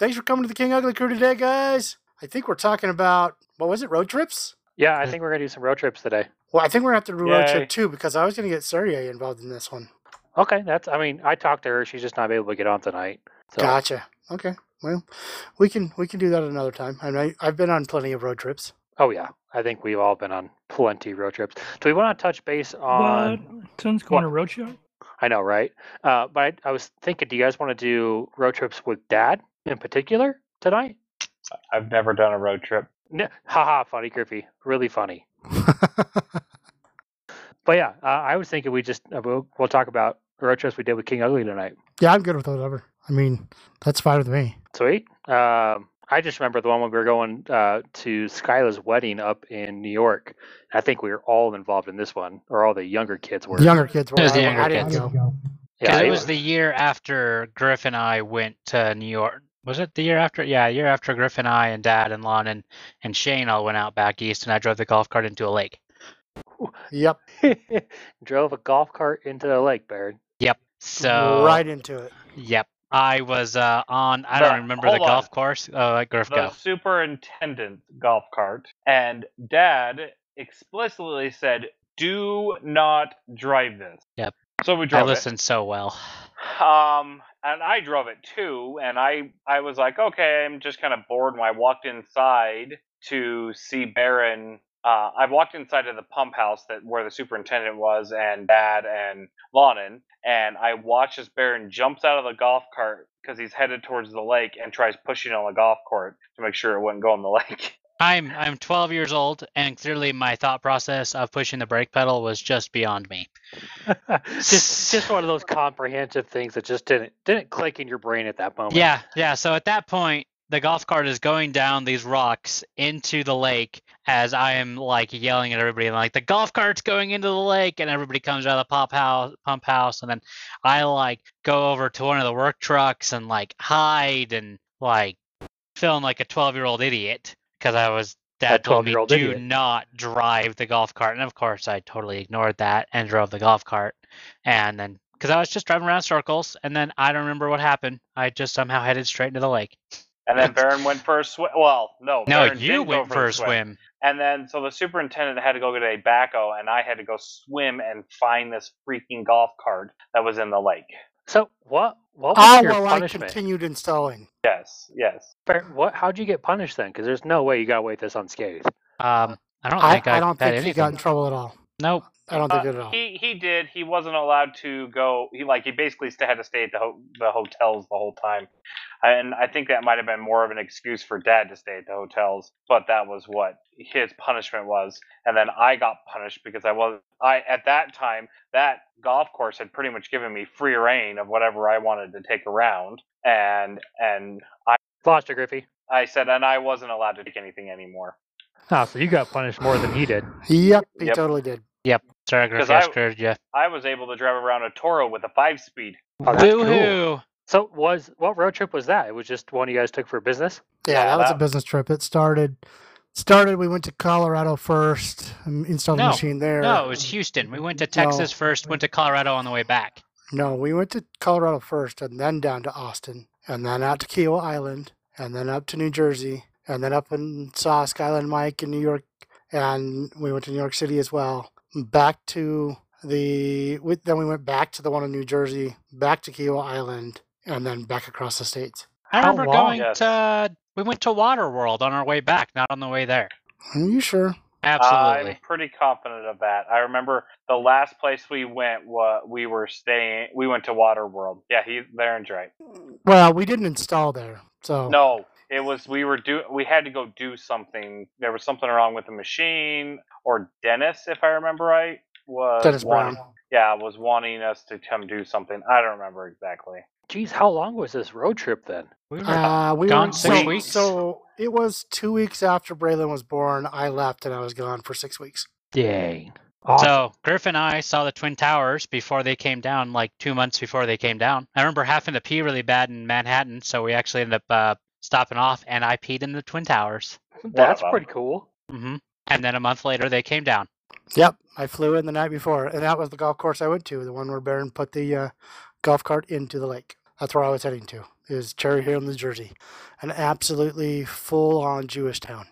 Thanks for coming to the King Ugly Crew today, guys. I think we're talking about what was it? Road trips? Yeah, I think we're gonna do some road trips today. Well, I think we're gonna have to do a road trip too because I was gonna get Sergey involved in this one. Okay, that's. I mean, I talked to her. She's just not able to get on tonight. So Gotcha. Okay. Well, we can we can do that another time. I mean, I, I've been on plenty of road trips. Oh yeah, I think we've all been on plenty road trips. Do we want to touch base on? What? Son's going to roadshow? I know, right? Uh, but I, I was thinking, do you guys want to do road trips with Dad in particular tonight? I've never done a road trip. N- haha, funny, Griffey, really funny. But yeah, uh, I was thinking we just uh, we'll, we'll talk about the road trips we did with King Ugly tonight. yeah, I'm good with whatever. I mean, that's fine with me. Sweet. Um, I just remember the one when we were going uh, to Skyla's wedding up in New York. I think we were all involved in this one, or all the younger kids were. The younger kids were. It was the I- younger I didn't kids. go. Yeah, Because it I- was the year after Griff and I went to New York. Was it the year after? Yeah, year after Griff and I and Dad and Lon and, and Shane all went out back east, and I drove the golf cart into a lake. Yep. drove a golf cart into the lake, Baron. Yep. So right into it. Yep. I was uh, on. I But don't remember the hold on. golf course. Oh, let Griff The go. superintendent golf cart, and Dad explicitly said, "Do not drive this." Yep. So we I drove it. listened so well. Um, and I drove it too, and I I was like, okay, I'm just kind of bored. When I walked inside to see Baron, uh, I walked inside of the pump house that where the superintendent was, and Dad and Lonan, and I watched as Baron jumps out of the golf cart because he's headed towards the lake and tries pushing on the golf cart to make sure it wouldn't go in the lake. I'm I'm 12 years old, and clearly my thought process of pushing the brake pedal was just beyond me. just just one of those comprehensive things that just didn't didn't click in your brain at that moment. Yeah, yeah. So at that point, the golf cart is going down these rocks into the lake as I am like yelling at everybody, like the golf cart's going into the lake, and everybody comes out of the pump house, pump house, and then I like go over to one of the work trucks and like hide and like feeling like a 12 year old idiot because I was. Dad told me 12-year-old do idiot." not drive the golf cart, and of course I totally ignored that and drove the golf cart, and then because I was just driving around circles, and then I don't remember what happened. I just somehow headed straight into the lake. And then Baron went for a swim. Well, no, No, Baron you went for for a swim. And then, so the superintendent had to go get a backhoe, and I had to go swim and find this freaking golf cart that was in the lake. So what what was Ah, your well, I punishment? continued installing. Yes, yes. Baron, what how'd you get punished then? Because there's no way you got away with this unscathed. Um, I don't I, think I, I don't had think he anything. got in trouble at all. Nope. I don't think Uh, it at all. he he did. He wasn't allowed to go. He like he basically st- had to stay at the ho- the hotels the whole time, and I think that might have been more of an excuse for Dad to stay at the hotels. But that was what his punishment was, and then I got punished because I was I at that time that golf course had pretty much given me free reign of whatever I wanted to take around, and and I Lost you, Griffey. I said and I wasn't allowed to take anything anymore. Oh, so you got punished more than he did. Yep, he Yep. totally did. Sorry, Griff, Because I- I you. I was able to drive around a Toro with a five speed. Oh, that's cool. So was what road trip was that? It was just one you guys took for business. Yeah, Yeah, that was a business trip. It started started. We went to Colorado first, and installed the machine there. No, it was Houston. We went to Texas first, went to Colorado on the way back. No, we went to Colorado first, and then down to Austin, and then out to Kiawah Island, and then up to New Jersey, and then up and saw Skyline Mike in New York, and we went to New York City as well. Back to the, we, then we went back to the one in New Jersey, back to Kiawah Island, and then back across the states. I How remember long? going Yes. to. We went to Waterworld on our way back, not on the way there. Are you sure? Absolutely. I'm pretty confident of that. I remember the last place we went. What we were staying. We went to Waterworld. Yeah, he Aaron's right. Well, we didn't install there, so No, it was we were do. We had to go do something. There was something wrong with the machine, or Dennis, if I remember right, was Dennis wanting- Brown. Yeah, was wanting us to come do something. I don't remember exactly. Geez, how long was this road trip then? we were Uh, we gone were six so, weeks. So it was two weeks after Braylon was born. I left and I was gone for six weeks. Dang. Awesome. So Griff and I saw the Twin Towers before they came down, like two months before they came down. I remember having to pee really bad in Manhattan, so we actually ended up uh, stopping off, and I peed in the Twin Towers. That's Wow. pretty cool. hmm And then a month later, they came down. Yep, I flew in the night before, and that was the golf course I went to, the one where Baron put the uh, golf cart into the lake. That's where I was heading to. Is Cherry Hill, New Jersey, an absolutely full-on Jewish town.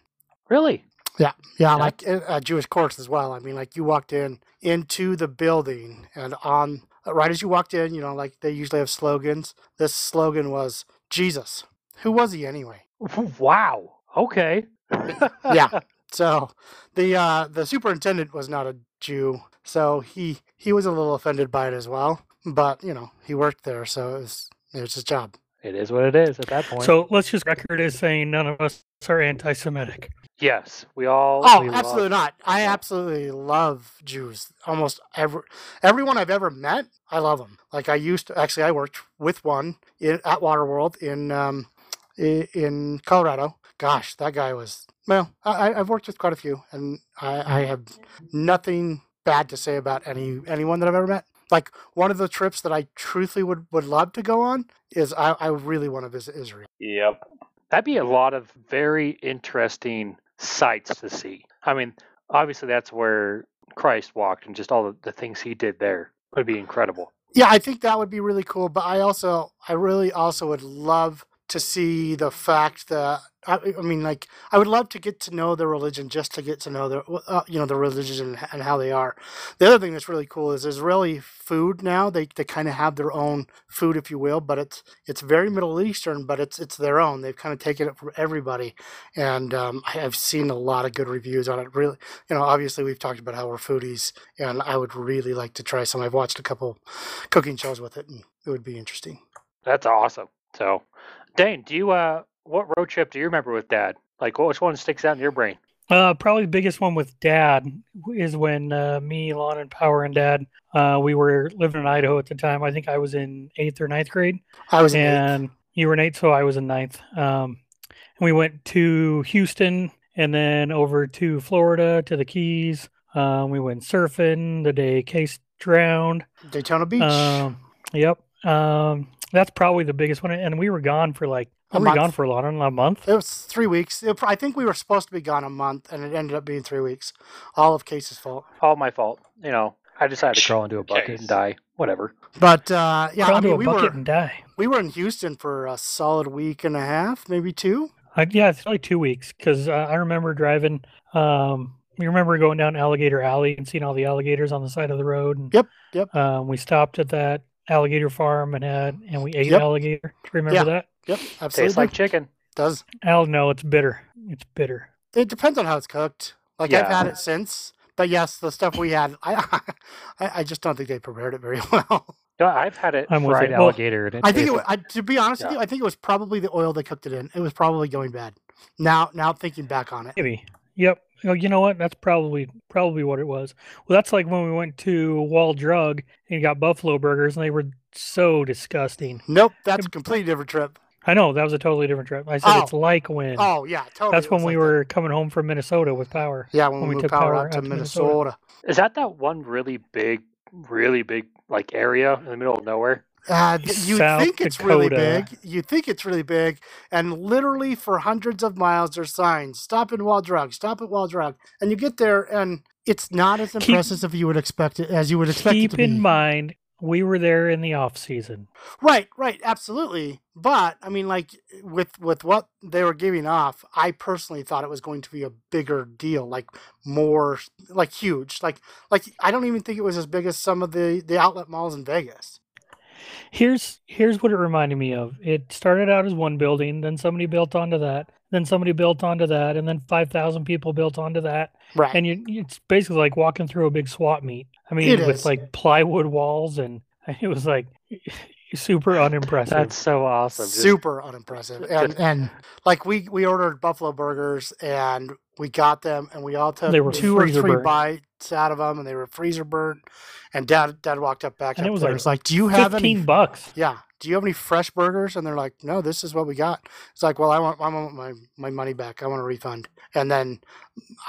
Really? Yeah, Yeah. like uh, uh, Jewish courts as well. I mean, like you walked in into the building, and on right as you walked in, you know, like they usually have slogans. This slogan was Jesus. Who was he anyway? Wow. Okay. Yeah. So the uh, the superintendent was not a Jew, so he he was a little offended by it as well. But you know, he worked there, so it was it was his job. It is what it is at that point. So let's just record as saying none of us are anti-Semitic. yes, we all. Oh, we absolutely love- not. I absolutely love Jews. Almost every everyone I've ever met, I love them. Like I used to actually, I worked with one in, at Waterworld in um, i- in Colorado. Gosh, that guy was well. I, I've worked with quite a few, and I, I have nothing bad to say about any anyone that I've ever met. Like one of the trips that I truthfully would, would love to go on is I, I really want to visit Israel. Yep. That'd be a lot of very interesting sights to see. I mean, obviously that's where Christ walked, and just all the, the things he did there would be incredible. Yeah, I think that would be really cool. But I also, I really also would love to see the fact that I, I mean, like, I would love to get to know their religion just to get to know their, uh, you know, the religion and, and how they are. The other thing that's really cool is Israeli food now. They they kind of have their own food, if you will, but it's it's very Middle Eastern, but it's it's their own. They've kind of taken it from everybody, and um, I have seen a lot of good reviews on it. Really, you know, obviously we've talked about how we're foodies, and I would really like to try some. I've watched a couple cooking shows with it, and it would be interesting. That's awesome. So, Dane, do you uh, what road trip do you remember with Dad? Like, which one sticks out in your brain? Uh, probably the biggest one with Dad is when uh, me, Lon, and Power and Dad, uh, we were living in Idaho at the time. I think I was in eighth or ninth grade, I was in eighth. and you were in eighth, so I was in ninth. Um, and we went to Houston and then over to Florida to the Keys. Um, we went surfing the day Case drowned. Daytona Beach. Um, yep. Um, that's probably the biggest one. And we were gone for like, A we were gone for a lot, a month. It was three weeks. It, I think we were supposed to be gone a month, and it ended up being three weeks. All of Case's fault. All my fault. You know, I decided to crawl into a bucket Case. and die. Whatever. But uh, yeah, Crawl I into mean, a we bucket were and die. we were in Houston for a solid week and a half, maybe two. I, yeah, it's like two weeks because uh, I remember driving. Um, we remember going down Alligator Alley and seeing all the alligators on the side of the road. And, Yep, yep. Um, we stopped at that alligator farm and had and we ate Yep. alligator. Remember Yeah. that? Yep, absolutely. Tastes like chicken. does. Al, no, it's bitter. It's bitter. It depends on how it's cooked. Like I've had it since, but yes, the stuff we had, I I, I just don't think they prepared it very well. No, I've had it I'm with fried you. Well, alligator. And it I think it. tasted- wa- I, to be honest with you, I think it was probably the oil they cooked it in. It was probably going bad. Now, now thinking back on it, Maybe. Yep. Oh, you know what? That's probably probably what it was. Well, that's like when we went to Wall Drug and got buffalo burgers, and they were so disgusting. nope, that's a completely different trip. I know that was a totally different trip. I said Oh. it's like when. Oh yeah, totally. that's when we like that. were coming home from Minnesota with power. Yeah, when, when we, we moved took power, power out to out to Minnesota. Minnesota. Is that that one really big, really big like area in the middle of nowhere? Uh, you think it's really big. You think it's really big, and literally for hundreds of miles there's signs: "Stop at Wall Drug, stop at Wall Drug," and you get there and it's not as Keep- impressive as you would expect it as you would expect it Keep in mind, we were there in the off season. Right, right, absolutely. But I mean, like with with what they were giving off, I personally thought it was going to be a bigger deal, like more, like huge, like like I don't even think it was as big as some of the the outlet malls in Vegas. Here's here's what it reminded me of. It started out as one building, then somebody built onto that, then somebody built onto that, and then five thousand people built onto that. Right. And you, it's basically like walking through a big swap meet. I mean, It with is. like plywood walls, and it was like super unimpressive. That's so awesome. Just- super unimpressive and and like we we ordered buffalo burgers and we got them and we all took They were two or three burnt. bites out of them and they were freezer burnt and dad dad walked up back And up it was there. like It's like do you have Fifteen any bucks. yeah do you have any fresh burgers and they're like no this is what we got it's like well i want i want my my money back i want a refund and then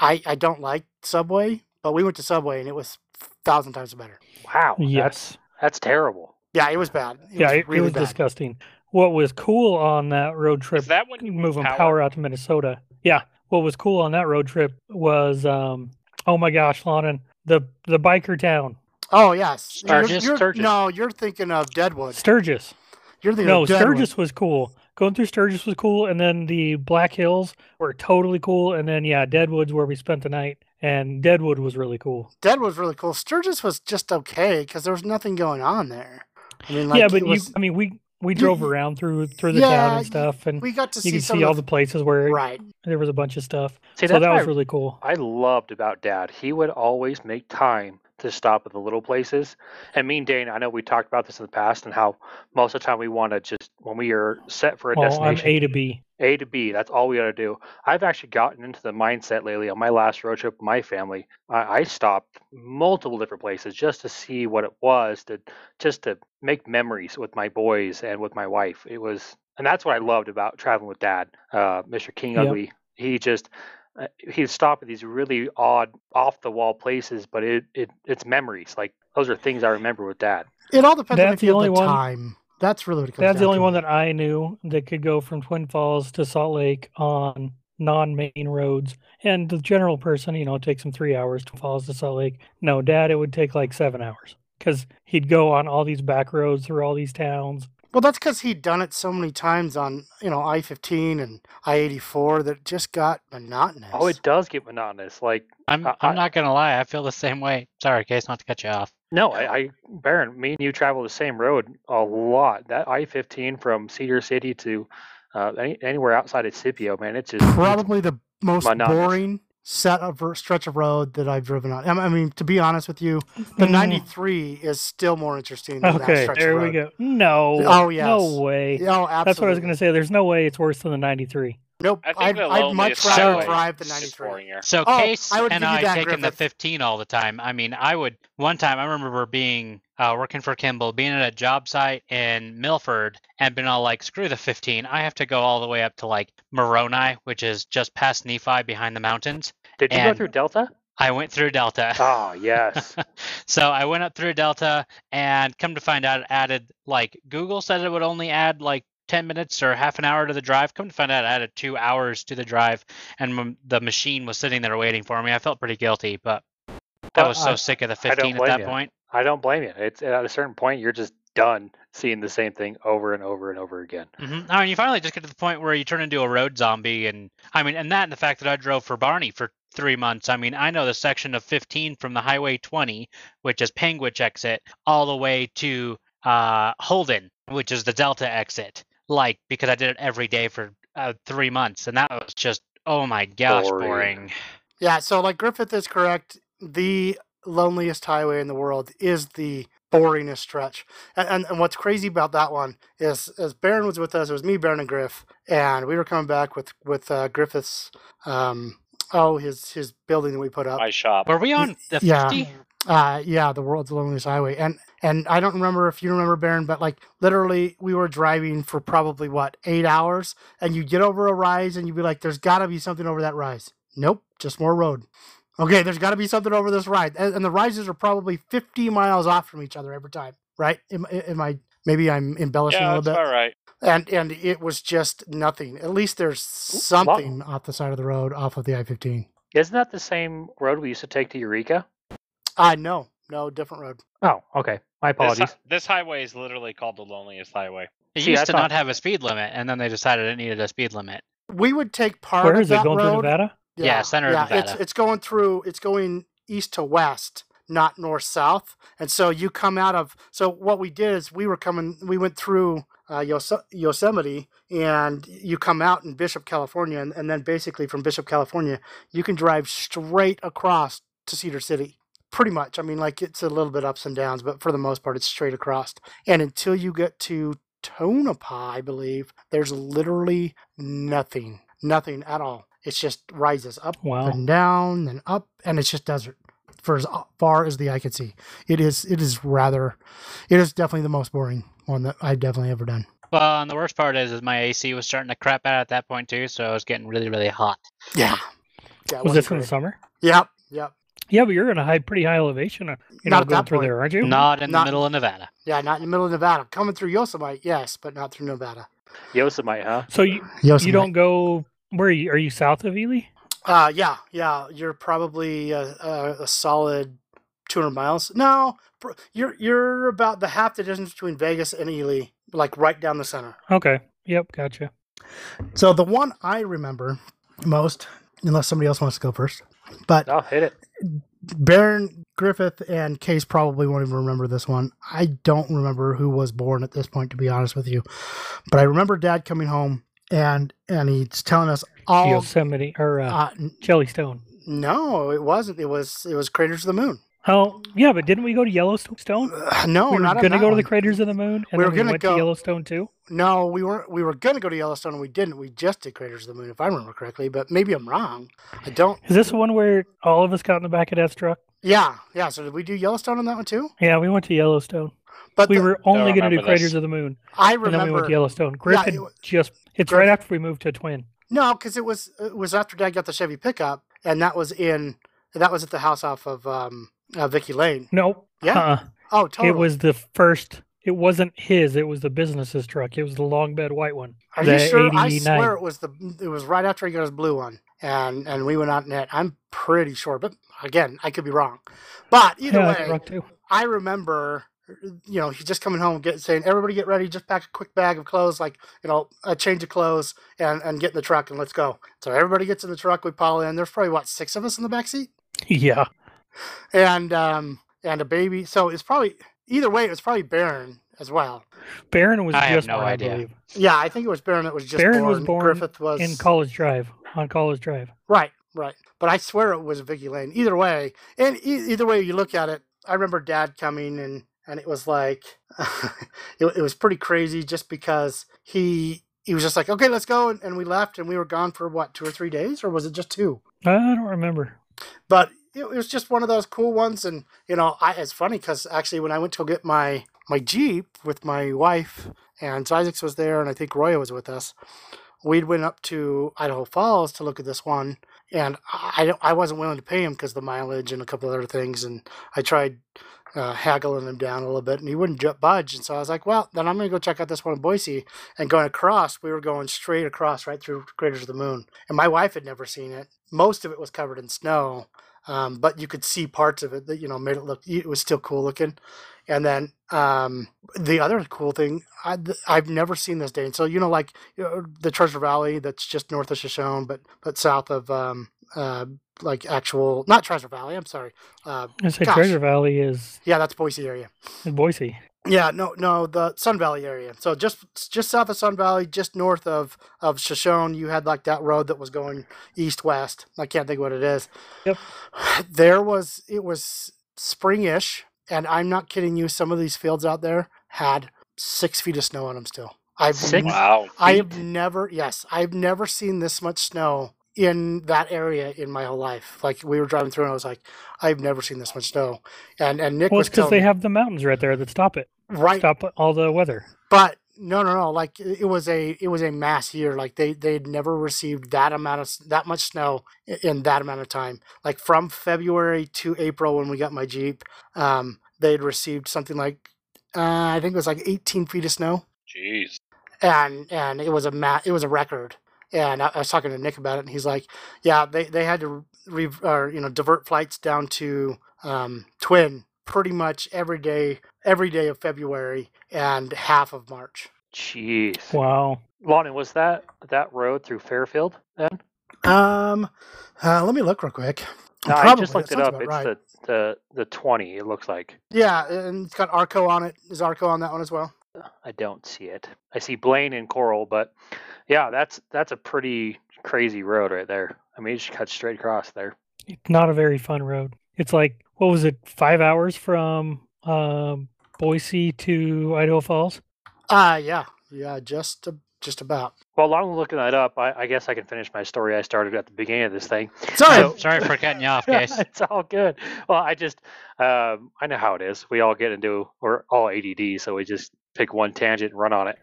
i i don't like subway but we went to subway and it was thousand times better wow. That's Yes. that's terrible. yeah it was bad it yeah, was it, really it was bad disgusting. What was cool on that road trip Is that when you moving power? power? out to Minnesota. Yeah. What was cool on that road trip was um oh my gosh, Lonan, the the biker town. oh yes You're- Sturgis? you're- Sturgis. no you're thinking of deadwood Sturgis. You're thinking No, of Deadwood. Sturgis was cool. Going through Sturgis was cool, and then the Black Hills were totally cool, and then yeah, Deadwood's where we spent the night, and Deadwood was really cool. Deadwood was really cool. Sturgis was just okay because there was nothing going on there. I mean, like, yeah, but was, you, I mean, we we drove around through through the town and stuff, and we got to you see could see all of the places where right. there was a bunch of stuff. See, so that was I- really cool. I loved about Dad. He would always make time to stop at the little places. And me and Dane, I know we talked about this in the past and how most of the time we want to just when we are set for a Oh, I'm destination, A to B. A to B. That's all we got to do. I've actually gotten into the mindset lately on my last road trip with my family. I, I stopped multiple different places just to see what it was, to just to make memories with my boys and with my wife. It was, and that's what I loved about traveling with Dad, uh, Mr. King Yep. Ugly. He just uh, he'd stop at these really odd, off the wall places, but it, it it's memories. Like those are things I remember with Dad. It all depends on That's if the you only the one- time. That's really what it comes That's the only to. one that I knew that could go from Twin Falls to Salt Lake on non-main roads. And the general person, you know, it takes him three hours to Falls to Salt Lake. No, Dad, it would take like seven hours because he'd go on all these back roads through all these towns. Well, that's because he'd done it so many times on, you know, I 15 and I 84 that it just got monotonous. Oh, it does get monotonous. Like I'm I- I'm I- not gonna lie, I feel the same way. Sorry, Case, not to cut you off. No, I, I Baron, me and you travel the same road a lot. That I fifteen from Cedar City to uh, any, anywhere outside of Scipio, man, it's just it's- probably the most monotonous. boring set of stretch of road that I've driven on. I mean, to be honest with you, the Mm. 93 is still more interesting than that Okay, stretch there of we go. No. Oh, yes. No way. Oh, absolutely. That's what I was going to say. There's no way it's worse than the 93. Nope. I think I'd, I'd much rather highway drive the 93. boringer. So Oh, Case I would and give I that, taking the 15 all the time. I mean, I would one time I remember being uh, working for Kimball, being at a job site in Milford, and been all like, "Screw the 15! I have to go all the way up to like Moroni, which is just past Nephi, behind the mountains." Did you go through Delta? I went through Delta. Oh yes. so I went up through Delta and come to find out it added like Google said it would only add like 10 minutes or half an hour to the drive. Come to find out it added two hours to the drive and m- the machine was sitting there waiting for me. I felt pretty guilty, but I was so sick of the 15 at that you. point. I don't blame you. It's at a certain point you're just done seeing the same thing over and over and over again. hmm I mean, you finally just get to the point where you turn into a road zombie, and I mean, and that, and the fact that I drove for Barney for three months. I mean, I know the section of 15 from the Highway 20, which is Panguitch exit, all the way to uh, Holden, which is the Delta exit. Like because I did it every day for uh, three months, and that was just oh my gosh, Boring. boring. Yeah, so like Griffith is correct. The loneliest highway in the world is the boringest stretch. And, and, and what's crazy about that one is, as Baron was with us, it was me, Baron, and Griff, and we were coming back with with uh, Griffith's, um, oh, his his building that we put up. My shop. Were we on the Yeah. 50? Uh, yeah, the world's loneliest highway, and and I don't remember if you remember Baron, but like literally, we were driving for probably what eight hours, and you get over a rise, and you'd be like, "There's got to be something over that rise." Nope, just more road. Okay, there's got to be something over this ride, and, and the rises are probably 50 miles off from each other every time, right? Am, am I maybe I'm embellishing Yeah, a little bit? all right. And and it was just nothing. At least there's something off the side of the road, off of the I-15. Isn't that the same road we used to take to Eureka? Uh, I know, no, different road. Oh, okay. My apologies. this highway is literally called the loneliest highway. It See, I used to thought- not have a speed limit, and then they decided it needed a speed limit. We would take part Where of is it going road. through Nevada? Yeah, center of yeah, It's it's going through. It's going east to west, not north south. And so you come out of. So what we did is we were coming. We went through uh, Yos- Yosemite, and you come out in Bishop, California, and, and then basically from Bishop, California, you can drive straight across to Cedar City. Pretty much. I mean, like it's a little bit ups and downs, but for the most part, it's straight across. And until you get to Tonopah, I believe, there's literally nothing, nothing at all. It's just rises up Wow. and down and up, and it's just desert for as far as the eye can see. It is, it is rather, it is definitely the most boring one that I've definitely ever done. Well, and the worst part is, is my AC was starting to crap out at that point too, so I was getting really, really hot. Yeah. Yeah. Was wasn't this in the summer? Yep. Yep. Yeah, but you're in a high, pretty high elevation. uh, You know, Not at going that through point. there, aren't you? Not in Not- the middle of Nevada. Yeah, not in the middle of Nevada. Coming through Yosemite, yes, but not through Nevada. Yosemite, huh? So you Yosemite. you don't go. Where are you? Are you south of Ely? Uh, yeah, yeah. You're probably a, a, a solid 200 miles. No, you're you're about the half the distance between Vegas and Ely. like right down the center. Okay. Yep. Gotcha. So the one I remember most, unless somebody else wants to go first, but I'll hit it. Baron Griffith and Case probably won't even remember this one. I don't remember who was born at this point, to be honest with you. But I remember Dad coming home and and he's telling us all. Yosemite or uh, Uh, Jellystone. no, it wasn't. It was it was Craters of the Moon. Oh, yeah, but didn't we go to Yellowstone? Uh, no, we were not going to go to the craters of the moon, and We were we gonna go- to Yellowstone too. No, we weren't. We were going to go to Yellowstone and we didn't. We just did Craters of the Moon, if I remember correctly. But maybe I'm wrong. I don't. Is this the one where all of us got in the back of that truck? Yeah, yeah. So did we do Yellowstone on that one too? Yeah, we went to Yellowstone. But We the- were only going to do remember Craters this. of the Moon, I and then we went remember. to Yellowstone. Griffin it wa- just, it's Griff- right after we moved to Twin. No, because it was it was after Dad got the Chevy pickup, and that was in that was at the house off of um, uh, Vicky Lane. No. Yeah. Uh-uh. Oh, totally. It was the first, it wasn't his, it was the business's truck. It was the long bed white one. Are the you sure? I swear it was the it was right after he got his blue one, and and we went out in it. I'm pretty sure, but again, I could be wrong. But either yeah, way, truck. I remember, you know, he's just coming home, get saying, "Everybody get ready, just pack a quick bag of clothes, like you know, a change of clothes, and and get in the truck and let's go." So everybody gets in the truck, we pile in. There's probably what six of us in the back seat, Yeah. and um and a baby. So it's probably either way, it was probably Baron as well. Baron was I have just no born, idea. I believe, Yeah, I think it was Baron that was just Baron born. was born Griffith was in College Drive, on College Drive. Right, right. But I swear it was Vicky Lane. Either way, and e- either way you look at it, I remember Dad coming and and it was like it, it was pretty crazy just because he he was just like, okay, let's go, and, and we left, and we were gone for what two or three days, or was it just two? I don't remember. But it, it was just one of those cool ones, and you know, I it's funny because actually when I went to get my my Jeep with my wife and Isaacs was there, and I think Roya was with us. we'd went up to Idaho Falls to look at this one, and I I I wasn't willing to pay him because the mileage and a couple other things, and I tried uh, haggling him down a little bit, and he wouldn't budge. And so I was like, well, then I'm going to go check out this one in Boise. And going across, we were going straight across right through Craters of the Moon, and my wife had never seen it. Most of it was covered in snow, um, but you could see parts of it that you know made it look. It was still cool looking. And then um, the other cool thing, I, I've never seen this day. And so you know, like you know, the Treasure Valley, that's just north of Shoshone, but but south of um, uh, like actual not Treasure Valley. I'm sorry. Uh, I say Gosh. Treasure Valley is yeah, that's Boise area. in Boise. Yeah, no, no, the Sun Valley area. So just just south of Sun Valley, just north of of Shoshone, you had like that road that was going east west. I can't think what it is. Yep. There was it was springish, and I'm not kidding you. Some of these fields out there had six feet of snow on them still. I've Six? Wow. I have never, yes, I've never seen this much snow in that area in my whole life. Like we were driving through, and I was like, I've never seen this much snow. And and Nick Well, was because they me- have the mountains right there that stop it, right stop all the weather. but no, no, no. Like it was a it was a mass year. Like they they'd never received that amount of that much snow in that amount of time. Like from February to April when we got my Jeep, um, they'd received something like uh, I think it was like 18 feet of snow, Jeez. and and it was a ma- it was a record. And I, I was talking to Nick about it, and he's like, "Yeah, they, they had to re, or you know divert flights down to um, Twin pretty much every day every day of February and half of March." Jeez. Wow. Lonnie, was that that road through Fairfield then? Um, uh, let me look real quick. No, I just looked that it up. It's right. the, the the twenty. It looks like. Yeah, and it's got Arco on it. Is Arco on that one as well? I don't see it. I see Blaine and Coral, but yeah, that's that's a pretty crazy road right there. I mean, it just cuts straight across there. It's not a very fun road. It's like what was it? Five hours from um, Boise to Idaho Falls. Uh yeah, yeah, just uh, just about. Well, while I'm looking that up, I, I guess I can finish my story I started at the beginning of this thing. Sorry. So- Sorry for cutting you off, guys. it's all good. Well, I just um, I know how it is. We all get into we're all ADD, so we just pick one tangent and run on it.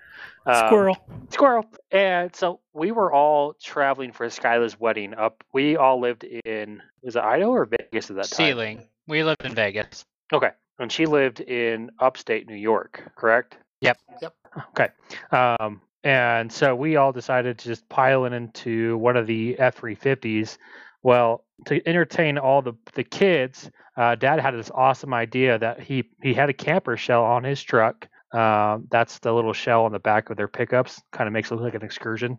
Um, Squirrel. squirrel. And so we were all traveling for Skyla's wedding. Up, we all lived in was it Idaho or Vegas at that time? Ceiling. We lived in Vegas. Okay, and she lived in upstate New York, correct? Yep. Yep. Okay. Um, and so we all decided to just pile in into one of the F three fifties. Well, to entertain all the the kids, uh, Dad had this awesome idea that he he had a camper shell on his truck Um, that's the little shell on the back of their pickups. Kind of makes it look like an excursion.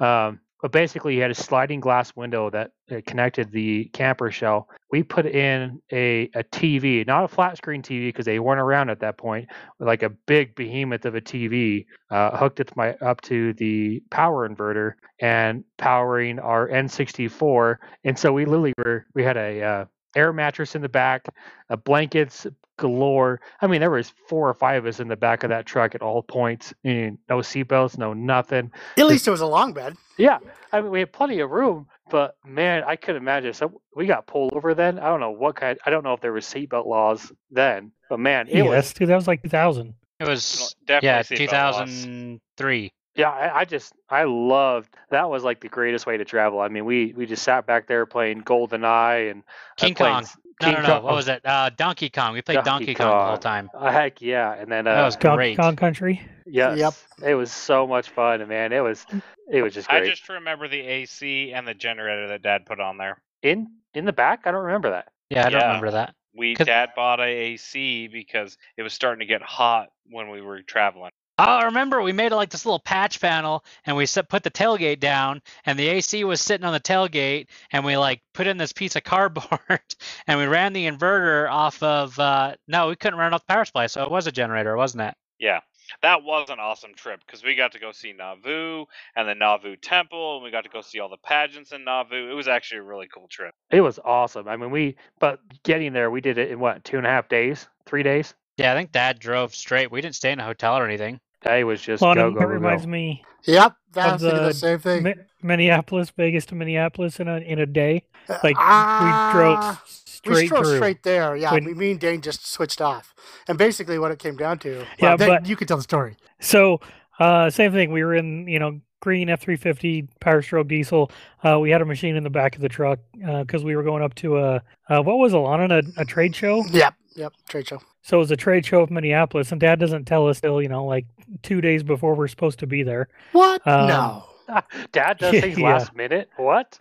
Um, but basically, you had a sliding glass window that uh, connected the camper shell. We put in a, a TV, not a flat screen TV because they weren't around at that point, like a big behemoth of a TV, uh, hooked my up to the power inverter and powering our N64. And so we literally were we had a uh, air mattress in the back, uh, blankets galore. I mean, there was four or five of us in the back of that truck at all points. And no seatbelts, no nothing. At least it was a long bed. Yeah, I mean, we had plenty of room, but man, I could imagine. So we got pulled over then. I don't know what kind. I don't know if there were seatbelt laws then, but man, it was. yes, dude, that was like 2000. It was Definitely yeah, seatbelt laws. 2003. Yeah, I, I just I loved that was like the greatest way to travel. I mean, we we just sat back there playing Golden Eye and uh, King playing Kong. S- No, King no, no. Kong. What was it? Uh, Donkey Kong. We played Donkey Donkey, Kong the whole time. Uh, heck yeah! And then uh, That was Donkey great. Kong Country. yes, it was so much fun, and man, it was it was just I just remember the AC and the generator that Dad put on there. In in the back, I don't remember that. Yeah, I don't Yeah. remember that. We Dad bought a AC because it was starting to get hot when we were traveling. Oh, I remember we made like this little patch panel and we set, put the tailgate down and the AC was sitting on the tailgate and we like put in this piece of cardboard and we ran the inverter off of uh no, we couldn't run it off the power supply, so it was a generator, wasn't it? Yeah, that was an awesome trip because we got to go see Nauvoo and the Nauvoo Temple, and we got to go see all the pageants in Nauvoo. It was actually a really cool trip. It was awesome. I mean, we but getting there, we did it in what two and a half days, three days. Yeah, I think dad drove straight. We didn't stay in a hotel or anything. It was just Well, go and go that go reminds go. me Yep, that's the the same thing. Mi- Minneapolis, Vegas to Minneapolis in a in a day. Uh, Like ah, we drove straight we drove through. straight there. Yeah, When- we, me and Dane just switched off, and basically what it came down to. Well, Yeah, but- you can tell the story. So, uh, same thing. We were in, you know, green F three fifty Power Stroke diesel. Uh, we had a machine in the back of the truck because we were going up to a uh, what was Alana a, a trade show. Yep, yep, trade show. So it was a trade show of Minneapolis, and Dad doesn't tell us till you know like two days before we're supposed to be there. What? Um, no. Dad does things Yeah. last minute. What?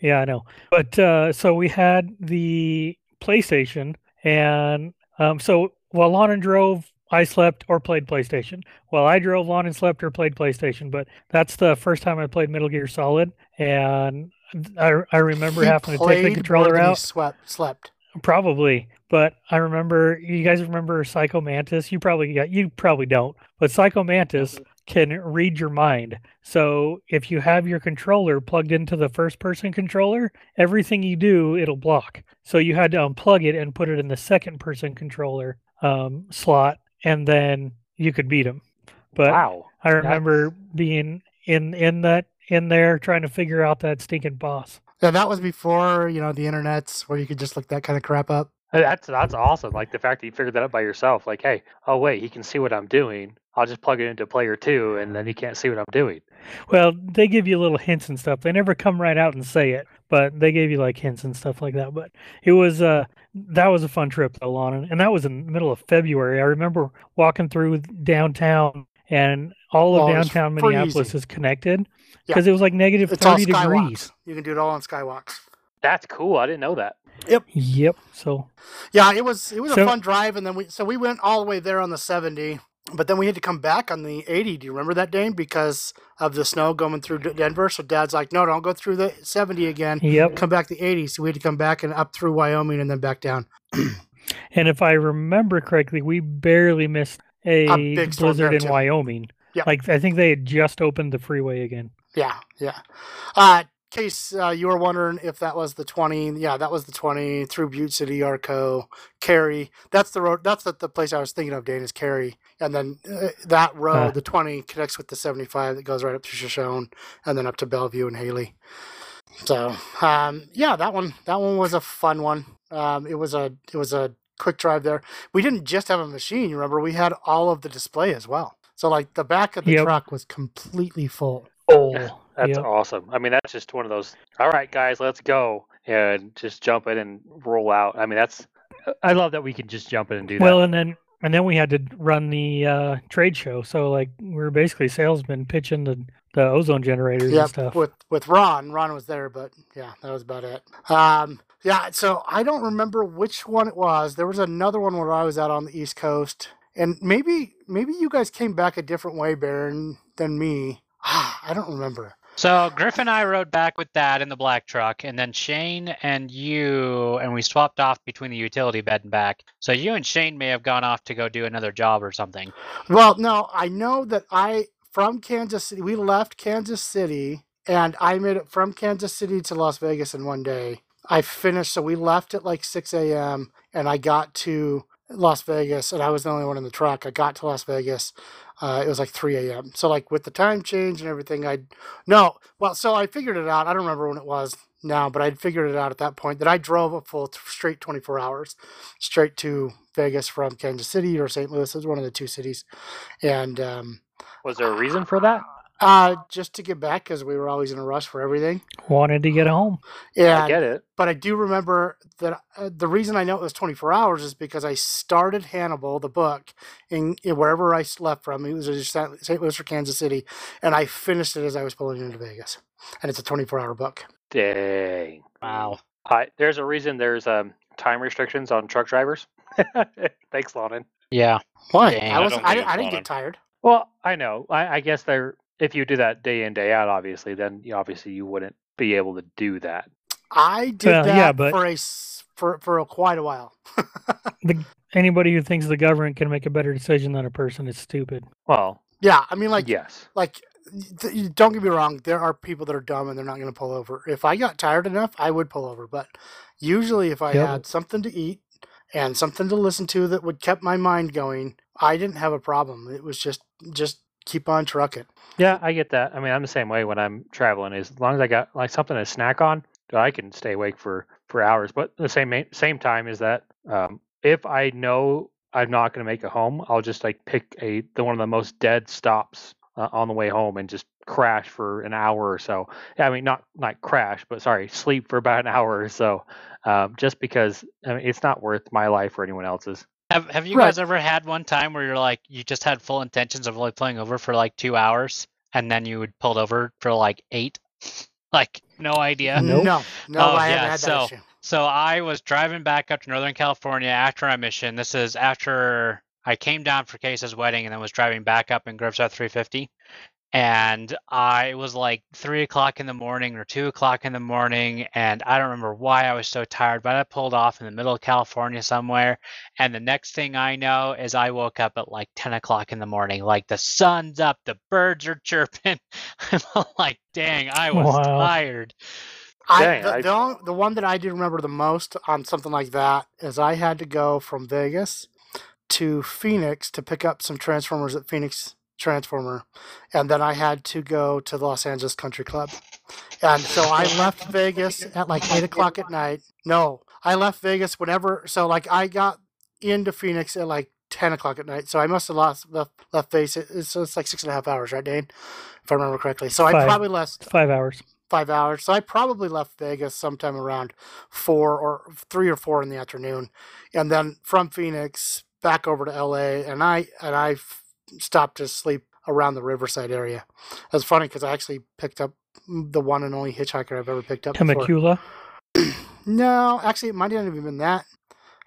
Yeah, I know. But uh, so we had the PlayStation, and um, so while Lon drove, I slept or played PlayStation. Well, I drove, on and slept or played PlayStation. But that's the first time I played Metal Gear Solid, and I, I remember He having to take the controller out. Swept, slept. Probably, but I remember you guys remember Psycho Mantis. You probably got you probably don't, but Psycho Mantis can read your mind. So if you have your controller plugged into the first person controller, everything you do it'll block. So you had to unplug it and put it in the second person controller um, slot, and then you could beat him. But wow. I remember being in in that in there trying to figure out that stinking boss. Yeah, that was before you know the internets where you could just look that kind of crap up. That's that's awesome. Like the fact that you figured that out by yourself. Like, hey, oh wait, he can see what I'm doing. I'll just plug it into player two, and then he can't see what I'm doing. Well, they give you little hints and stuff. They never come right out and say it, but they gave you like hints and stuff like that. But it was uh that was a fun trip though, Lon, and that was in the middle of February. I remember walking through downtown and all of Well, downtown Minneapolis freezing. is connected Yeah. because it was like negative It's thirty degrees. You can do it all on skywalks. That's cool. I didn't know that. Yep. Yep. So Yeah, it was it was So- a fun drive, and then we so we went all the way there on the seventy, but then we had to come back on the eighty. Do you remember that, Dane? Because of the snow going through Denver. So Dad's like, no, don't go through the seventy again. yep. Come back the eighty. So we had to come back and up through Wyoming and then back down. And if I remember correctly, we barely missed a, A big blizzard in too. Wyoming. Like I think they had just opened the freeway again. Yeah, yeah. Uh, case uh, you were wondering if that was the twenty. Yeah, that was the twenty through Butte City, Arco, Carey. That's the road. That's the, the place I was thinking of. Dane is Carey, and then uh, that road, Huh. the twenty, connects with the seventy-five that goes right up to Shoshone, and then up to Bellevue and Hailey. So, um, yeah, that one. That one was a fun one. Um, it was a it was a quick drive there. We didn't just have a machine. You remember, we had all of the display as well. So, like the back of the Yep. truck was completely full. Oh, That's yep. awesome. I mean, that's just one of those. All right, guys, let's go and just jump in and roll out. I mean, that's. I love that we can just jump in and do that. Well, and then and then we had to run the uh, trade show. So like we were basically salesmen pitching the, the ozone generators and stuff. with with Ron. Ron was there, but yeah, that was about it. Um, yeah, so I don't remember which one it was. There was another one where I was out on the East Coast, and maybe maybe you guys came back a different way, Baron, than me. I don't remember. So Griff and I rode back with Dad in the black truck, and then Shane and you, and we swapped off between the utility bed and back. So you and Shane may have gone off to go do another job or something. Well, no, I know that I from Kansas City. We left Kansas City, and I made it from Kansas City to Las Vegas in one day. I finished, so we left at like 6 a.m. and I got to Las Vegas, and I was the only one in the truck. I got to Las Vegas. Uh, it was like 3 a.m. So like with the time change and everything, I no. Well, so I figured it out. I don't remember when it was now, but I'd figured it out at that point that I drove a full t- straight 24 hours straight to Vegas from Kansas City or St. Louis. It was one of the two cities, and um, Was there a reason for that? Uh, just to get back because we were always in a rush for everything. Wanted to get home. Yeah, I get it. but I do remember that uh, the reason I know it was 24 hours is because I started Hannibal, the book, in, in wherever I left from. It was in St. St. Louis or Kansas City, and I finished it as I was pulling into Vegas. And it's a 24 hour book. Dang. Wow. I, there's a reason there's um, time restrictions on truck drivers. Thanks, Lonan. Yeah. Why? I I was don't I, I didn't get tired. Well, I know. I, I guess they're if you do that day in day out, obviously, then you, obviously you wouldn't be able to do that. I did Well, that yeah, but- for a s- for for a, quite a while. The, anybody who thinks the government can make a better decision than a person is stupid. Well, yeah, I mean, like yes. like th- don't get me wrong there are people that are dumb and they're not going to pull over if i got tired enough i would pull over but usually if i Yep. had something to eat and something to listen to that would kept my mind going i didn't have a problem it was just just keep on trucking Yeah, I get that. I mean, I'm the same way when I'm traveling. As long as I got like something to snack on, I can stay awake for for hours. But the same same time is that um, if I know I'm not going to make it home, I'll just like pick a the one of the most dead stops uh, on the way home and just crash for an hour or so. I mean, not not crash, but sorry, sleep for about an hour or so. Um, just because I mean, it's not worth my life or anyone else's. Have Have you Right. guys ever had one time where you're like you just had full intentions of only pulling over for like two hours, and then you would pulled over for like eight? like no idea. Nope. no no Oh, i yeah, haven't had that so- issue So I was driving back up to Northern California after my mission. This is after I came down for Case's wedding and then was driving back up in Groves 350. And I it was like three o'clock in the morning or two o'clock in the morning. And I don't remember why I was so tired, but I pulled off in the middle of California somewhere. And the next thing I know is I woke up at like 10 o'clock in the morning. Like the sun's up, the birds are chirping. I'm like, dang, I was Wow. tired. I, Dang, the, I- the, only, the one that I do remember the most on something like that is I had to go from Vegas to Phoenix to pick up some Transformers at Phoenix Transformer, and then I had to go to the Los Angeles Country Club. And so I left Vegas at like 8 o'clock at night. No, I left Vegas whenever, so like I got into Phoenix at like 10 o'clock at night. So I must have lost left, left Vegas. It's, so it's like six and a half hours, right, Dane? If I remember correctly. So I probably left Five hours. five hours. So I probably left Vegas sometime around four or three or four in the afternoon, and then from Phoenix back over to LA, and I and I stopped to sleep around the Riverside area. That's funny because I actually picked up the one and only hitchhiker I've ever picked up. Temecula. No, actually, it might not have even been that.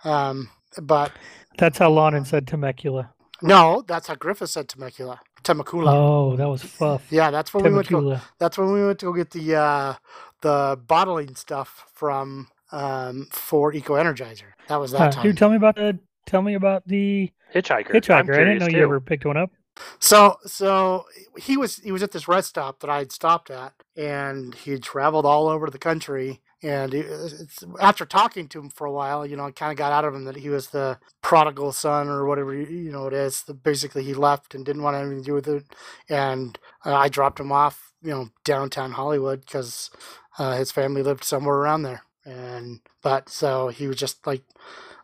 Um, but That's how Lonan said Temecula. no, that's how Griffith said Temecula. Temecula. Oh, that was Fuff. yeah, that's where we went to. Go, That's when we went to go get the uh, the bottling stuff from um, for Eco Energizer. That was that Huh, time. dude, tell me about the. Tell me about the Hitchhiker. I'm hitchhiker. I didn't curious know you ever picked one up. So so he was he was at this rest stop that I had stopped at, and he had traveled all over the country. And it, it's, after talking to him for a while, you know, I kind of got out of him that he was the prodigal son or whatever you- you know it is. The, basically, he left and didn't want anything to do with it. And uh, I dropped him off, you know, downtown Hollywood because uh, his family lived somewhere around there. And but so he was just like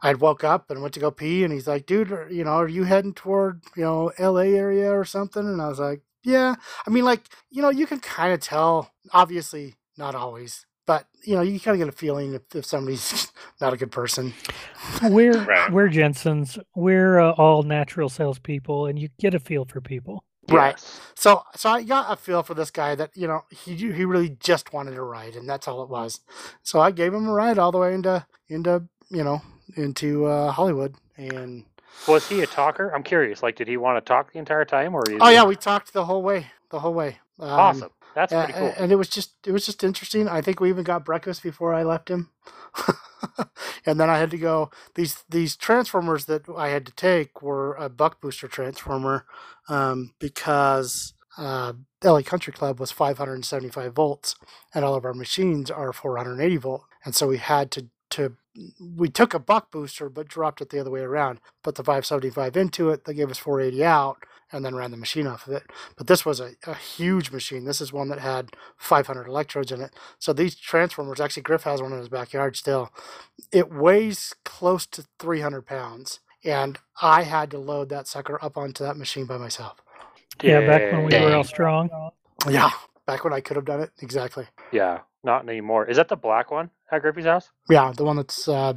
I'd woke up and went to go pee, and he's like, "Dude, are- you know, are you heading toward you know L.A. area or something?" And I was like, "Yeah." I mean, like you know, you can kind of tell. Obviously, not always, but you know, you kind of get a feeling if, if somebody's not a good person. We're Right. we're Jensen's. We're uh, all natural salespeople, and you get a feel for people. Right. Yes. So, so I got a feel for this guy that you know he he really just wanted a ride, and that's all it was. So I gave him a ride all the way into into you know into uh, Hollywood, and Was he a talker? I'm curious. Like, did he want to talk the entire time, or? Oh he- yeah, we talked the whole way. The whole way. Um, awesome. That's pretty cool. And it was just it was just interesting. I think we even got breakfast before I left him. and then I had to go these these transformers that I had to take were a buck booster transformer um, because uh, LA Country Club was 575 volts and all of our machines are 480 volt. And so we had to to we took a buck booster but dropped it the other way around. Put the 575 into it, they gave us 480 out and then ran the machine off of it. But this was a, a huge machine. This is one that had 500 electrodes in it. So these transformers, actually, Griff has one in his backyard still. It weighs close to 300 pounds. And I had to load that sucker up onto that machine by myself. Yeah, back when we were all strong. Yeah, back when I could have done it. Exactly. Yeah, not anymore. Is that the black one at Griffey's house? Yeah, the one that's, uh,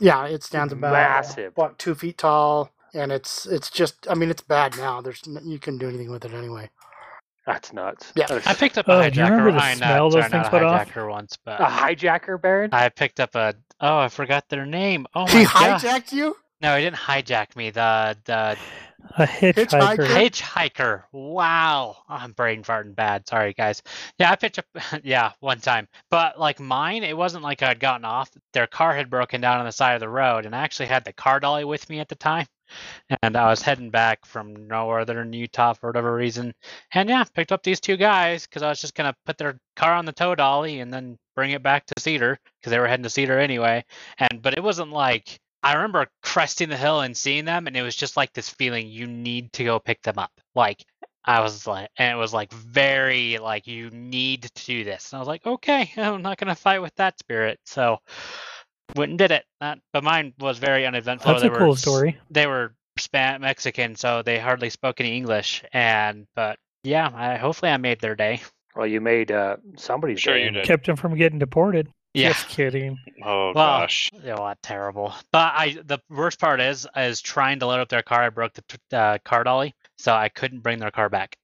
yeah, it stands about Massive. what two feet tall, and it's it's just, I mean, it's bad now. There's you couldn't do anything with it anyway. That's nuts. Yeah. That's- I picked up a Oh, hijacker. do you remember the I, smell not, those things a put off? once, but a hijacker, Baron. I picked up a. Oh, I forgot their name. Oh my he god! hijacked you. No, he didn't hijack me. The the A hitchhiker. Hitchhiker? hitchhiker. Wow, I'm brain farting bad. Sorry, guys. Yeah, I picked up. Yeah, one time, but like mine, it wasn't like I'd gotten off. Their car had broken down on the side of the road, and I actually had the car dolly with me at the time. And I was heading back from northern Utah for whatever reason. And yeah, picked up these two guys because I was just gonna put their car on the tow dolly and then bring it back to Cedar because they were heading to Cedar anyway. And but it wasn't like I remember cresting the hill and seeing them, and it was just like this feeling you need to go pick them up. Like I was like, and it was like very like you need to do this. And I was like, okay, I'm not gonna fight with that spirit. So went and did it. That, but mine was very uneventful. That's They a were cool story. They were Span Mexican, so they hardly spoke any English. And but yeah, I, hopefully I made their day. Well, you made uh, somebody's Sure day. you did. Kept them from getting deported. Yeah. Just kidding. Oh Well, gosh. Yeah, well, terrible. But I, the worst part is, is trying to load up their car. I broke the uh, car dolly, so I couldn't bring their car back.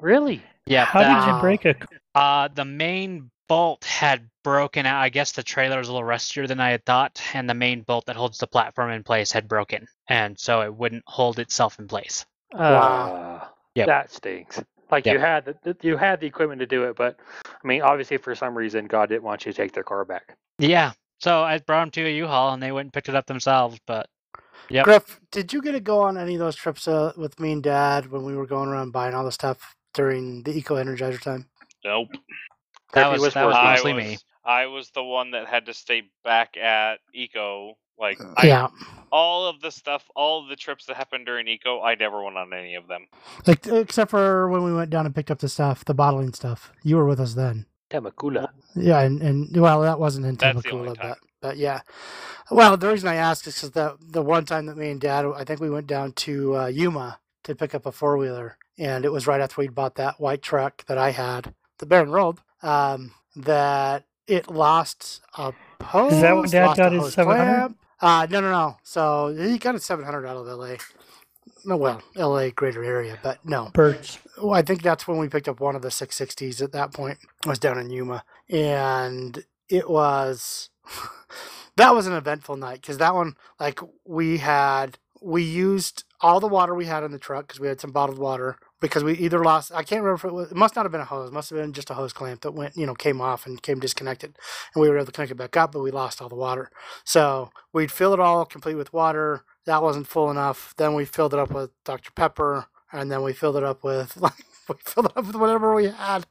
Really? Yeah, How that- did you break a? Uh, the main bolt had broken out. I guess the trailer was a little rustier than I had thought, and the main bolt that holds the platform in place had broken, and so it wouldn't hold itself in place. Wow. Uh, Yep. That stinks. Like Yep. you had the, the- you had the equipment to do it, but I mean, obviously for some reason God didn't want you to take their car back. Yeah, so I brought them to a U-Haul, and they went and picked it up themselves. But Yep. Griff, did you get to go on any of those trips uh, with me and Dad when we were going around buying all the stuff during the Eco Energizer time? Nope. that Griffey was, was that was working. I mostly was, me. I was the one that had to stay back at Eco. Like I, yeah, all of the stuff, all of the trips that happened during Eco, I never went on any of them. like except for when we went down and picked up the stuff, the bottling stuff. You were with us then. Temecula. Yeah, and, and well, that wasn't in That's Temecula, but but yeah. Well, the reason I asked is because the the one time that me and Dad, I think we went down to uh, Yuma to pick up a four wheeler, and it was right after we'd bought that white truck that I had, the Baron Robe, um, that it lost a post. Is that when Dad got his hose 700? Uh, no, no, no. So he got a 700 out of LA. No, well, LA greater area, but no. Birds. Well, I think that's when we picked up one of the 660s at that point. was down in Yuma. And it was that was an eventful night because that one like we had we used all the water we had in the truck because we had some bottled water because we either lost I can't remember if it was it must not have been a hose, it must have been just a hose clamp that went, you know, came off and came disconnected. And we were able to connect it back up, but we lost all the water. So we'd fill it all complete with water. That wasn't full enough. Then we filled it up with Dr. Pepper and then we filled it up with like we filled it up with whatever we had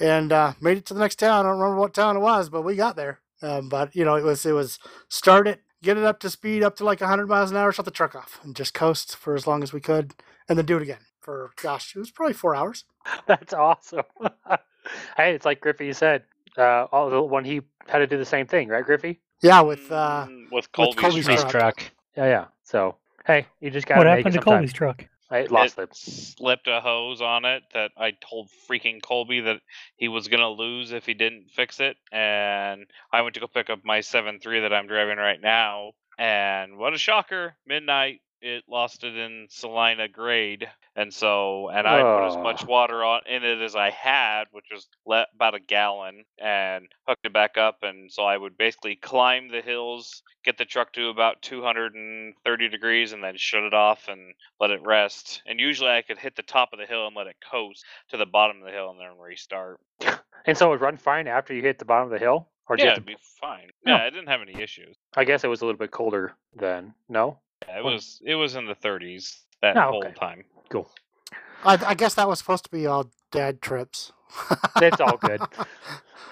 and uh, made it to the next town. I don't remember what town it was, but we got there. Um, but you know, it was it was start it, get it up to speed, up to like 100 miles an hour, shut the truck off, and just coast for as long as we could, and then do it again for gosh, it was probably four hours. That's awesome. hey, it's like Griffey said. Uh, all the when he had to do the same thing, right, Griffey? Yeah, with uh, Mm, with Colby's, Colby's truck. Truck. truck. Yeah, yeah. So hey, you just got What to make happened it to sometime. Colby's truck? I lost it it. slipped a hose on it that I told freaking Colby that he was gonna lose if he didn't fix it, and I went to go pick up my seven three that I'm driving right now, and what a shocker! Midnight, it lost it in Salina grade, and so and I put as much Oh. water on in it as I had, which was le- about a gallon, and hooked it back up. And so I would basically climb the hills, get the truck to about 230 degrees, and then shut it off and let it rest. And usually I could hit the top of the hill and let it coast to the bottom of the hill and then restart. And so it would run fine after you hit the bottom of the hill, or did Yeah, have it'd be fine. No. Yeah, I didn't have any issues. I guess it was a little bit colder then. No. Yeah, it was it was in the 30s that Oh, whole okay. time. Cool. I, I guess that was supposed to be all dad trips. It's all good.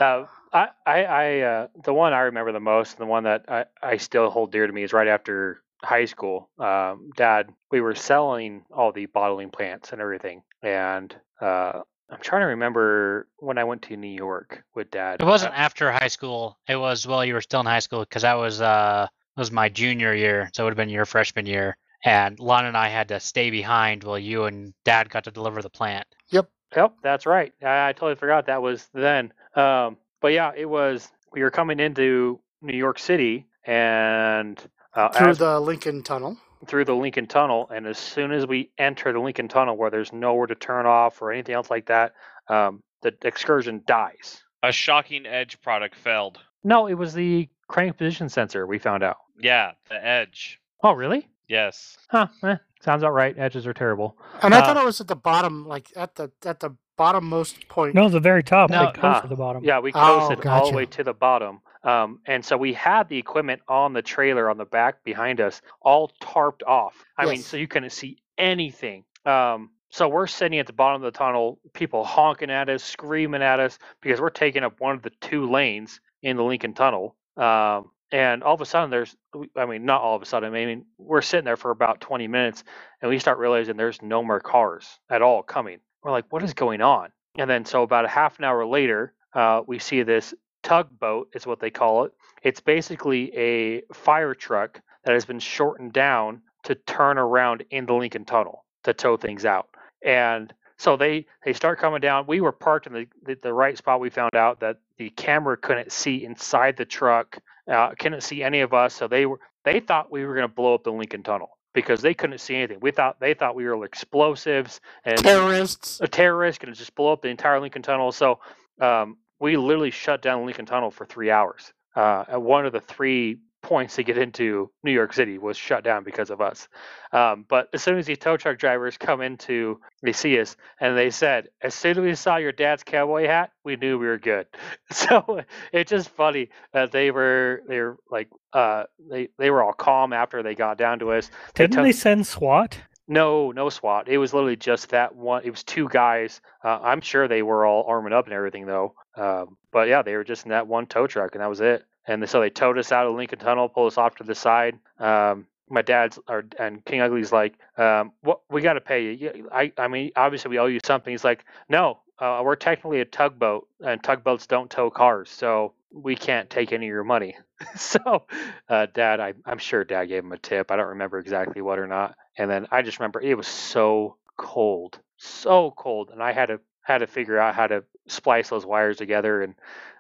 Uh, I, I, I uh, the one I remember the most, the one that I, I still hold dear to me is right after high school. Um, Dad, we were selling all the bottling plants and everything, and uh, I'm trying to remember when I went to New York with Dad. It wasn't Uh, after high school. It was while you were still in high school because that was uh was my junior year, so it would have been your freshman year. And Lon and I had to stay behind while you and Dad got to deliver the plant. Yep, Yep, that's right. I, I totally forgot that was then. Um, but yeah, it was. We were coming into New York City and uh, Through as- the Lincoln Tunnel. through the Lincoln Tunnel, and as soon as we enter the Lincoln Tunnel, where there's nowhere to turn off or anything else like that, um, the excursion dies. A shocking edge product failed. No, it was the crank position sensor. We found out. Yeah, the edge. Oh, really? Yes. Huh? Eh, sounds about right. Edges are terrible. And I Uh, thought it was at the bottom, like at the at the bottommost point. No, the very top, No, like close ah, to the bottom. Yeah, we Oh, coasted all the way to the bottom. Um, and so we had the equipment on the trailer on the back behind us, all tarped off. I mean, so you couldn't see anything. Um, so we're sitting at the bottom of the tunnel, people honking at us, screaming at us because we're taking up one of the two lanes in the Lincoln Tunnel. Um, and all of a sudden, there's, I mean, not all of a sudden, I mean, we're sitting there for about 20 minutes and we start realizing there's no more cars at all coming. We're like, what is going on? And then, so about a half an hour later, uh, we see this tugboat, is what they call it. It's basically a fire truck that has been shortened down to turn around in the Lincoln Tunnel to tow things out. And so they they start coming down. We were parked in the, the, the right spot. We found out that the camera couldn't see inside the truck, uh, couldn't see any of us. So they were they thought we were going to blow up the Lincoln Tunnel because they couldn't see anything. We thought they thought we were explosives and Terrorists. a terrorist going to just blow up the entire Lincoln Tunnel. So um, we literally shut down the Lincoln Tunnel for three hours. Uh, one of the three points to get into New York City was shut down because of us. Um, but as soon as these tow truck drivers come into, they see us, and they said, as soon as we saw your dad's cowboy hat, we knew we were good. So it's just funny that they were they were like uh, they they were all calm after they got down to us. They Didn't took- they send SWAT? no, no SWAT. It was literally just that one. It was two guys. Uh, I'm sure they were all arming up and everything though. Um, but yeah, they were just in that one tow truck, and that was it. And so they towed us out of Lincoln Tunnel, pulled us off to the side. Um, my dad's or and King Ugly's like, um, what we got to pay you. I, I mean, obviously we owe you something. He's like, no, uh, we're technically a tugboat, and tugboats don't tow cars, so we can't take any of your money. so, uh, Dad, I, I'm sure Dad gave him a tip. I don't remember exactly what or not. And then I just remember it was so cold, so cold, and I had to had to figure out how to splice those wires together. And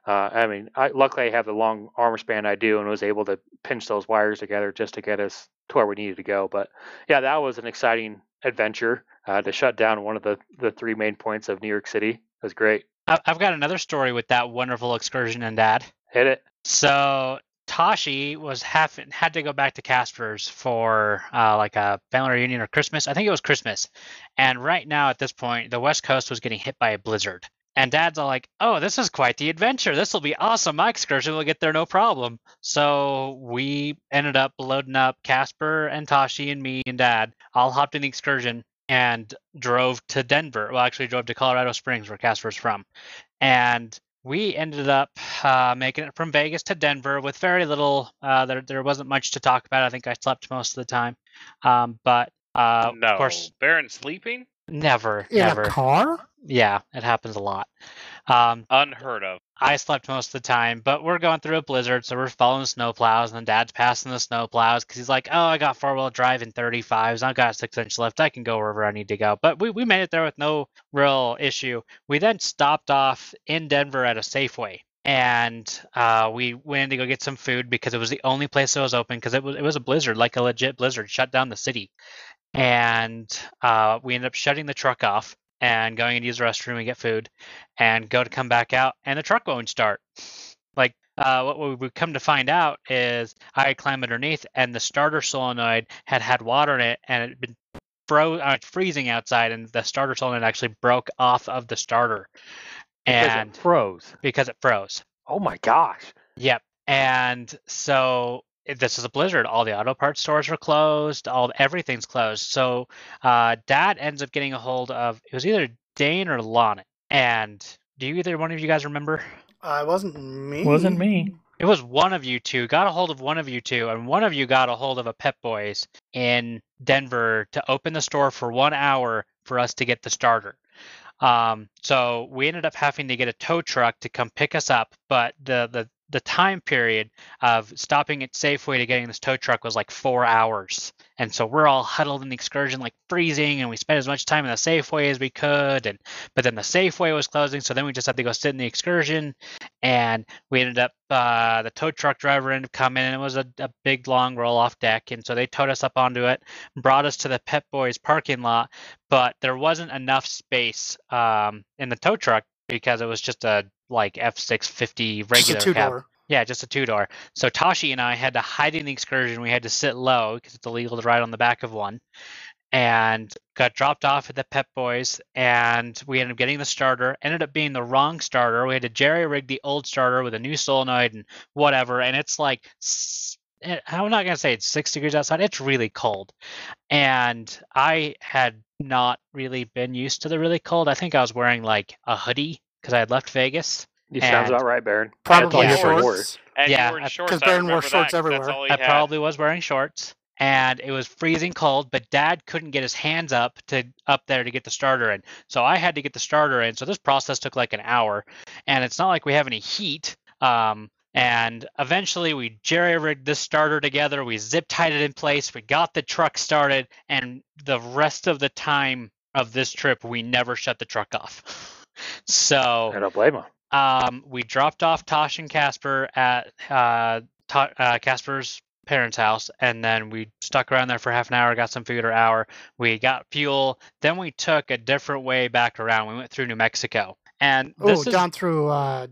uh, I mean, I, luckily I have the long arm span I do, and was able to pinch those wires together just to get us to where we needed to go. But yeah, that was an exciting adventure uh, to shut down one of the the three main points of New York City. It was great. I- I've got another story with that wonderful excursion and Dad. Hit it. So Tashi was half had to go back to Casper's for uh, like a family reunion or Christmas. I think it was Christmas. And right now at this point, the West Coast was getting hit by a blizzard. And Dad's all like, "Oh, this is quite the adventure. This will be awesome. My excursion will get there no problem." So we ended up loading up Casper and Tashi and me and Dad. All hopped in the excursion and drove to Denver. Well, actually, drove to Colorado Springs, where Casper's from. And we ended up uh, making it from Vegas to Denver with very little. Uh, there, there wasn't much to talk about. I think I slept most of the time. Um, but uh, no. of course, Baron sleeping? Never, In never. a car? Yeah, it happens a lot. Um, Unheard of. I slept most of the time, but we're going through a blizzard, so we're following snow plows, and then Dad's passing the snow plows because he's like, "Oh, I got four wheel drive in 35s. I've got six inch lift. I can go wherever I need to go." But we we made it there with no real issue. We then stopped off in Denver at a Safeway, and uh, we went in to go get some food because it was the only place that was open because it was it was a blizzard, like a legit blizzard, shut down the city, and uh, we ended up shutting the truck off and going and use the restroom and get food, and go to come back out, and the truck won't start. Like uh, what we come to find out is I had climbed underneath, and the starter solenoid had had water in it, and it had been fro- uh, freezing outside, and the starter solenoid actually broke off of the starter, Because and it froze. because it froze. Oh my gosh. Yep. And so this is a blizzard. All the auto parts stores are closed. All everything's closed. So uh, Dad ends up getting a hold of it was either Dane or Lonnet. And do you either one of you guys remember? Uh, it wasn't me. Wasn't me. It was one of you two got a hold of one of you two, and one of you got a hold of a Pep Boys in Denver to open the store for one hour for us to get the starter. Um, so we ended up having to get a tow truck to come pick us up, but the the the time period of stopping at Safeway to getting this tow truck was like four hours. And so we're all huddled in the excursion, like freezing, and we spent as much time in the Safeway as we could. And but then the Safeway was closing, so then we just had to go sit in the excursion. And we ended up uh, the tow truck driver ended up coming, and it was a, a big long roll off deck. And so they towed us up onto it, brought us to the Pep Boys parking lot, but there wasn't enough space um, in the tow truck because it was just a like F650 Just a regular two cab. Yeah, just a two door. So Tashi and I had to hide in the excursion. We had to sit low because it's illegal to ride on the back of one. And got dropped off at the Pep Boys, and we ended up getting the starter. Ended up being the wrong starter. We had to jerry rig the old starter with a new solenoid and whatever. And it's like, eh, I'm not gonna say it's six degrees outside. It's really cold, and I had not really been used to the really cold. I think I was wearing like a hoodie because I had left Vegas. You sounds about right, Baron. Probably all you shorts. And Yeah, you were in I- shorts. 'cause Baron wore shorts that, 'cause everywhere. That's all he I had. probably was wearing shorts and it was freezing cold, but dad couldn't get his hands up to up there to get the starter in. So I had to get the starter in. So this process took like an hour and it's not like we have any heat. Um, and eventually we jerry rigged this starter together. We zip tied it in place. We got the truck started. And the rest of the time of this trip, we never shut the truck off. So I don't blame him. um, we dropped off Tosh and Casper at uh, Ta- uh, Casper's parents' house, and then we stuck around there for half an hour, got some food or hour. We got fuel. Then we took a different way back around. We went through New Mexico, and Oh, this is down through. Uh,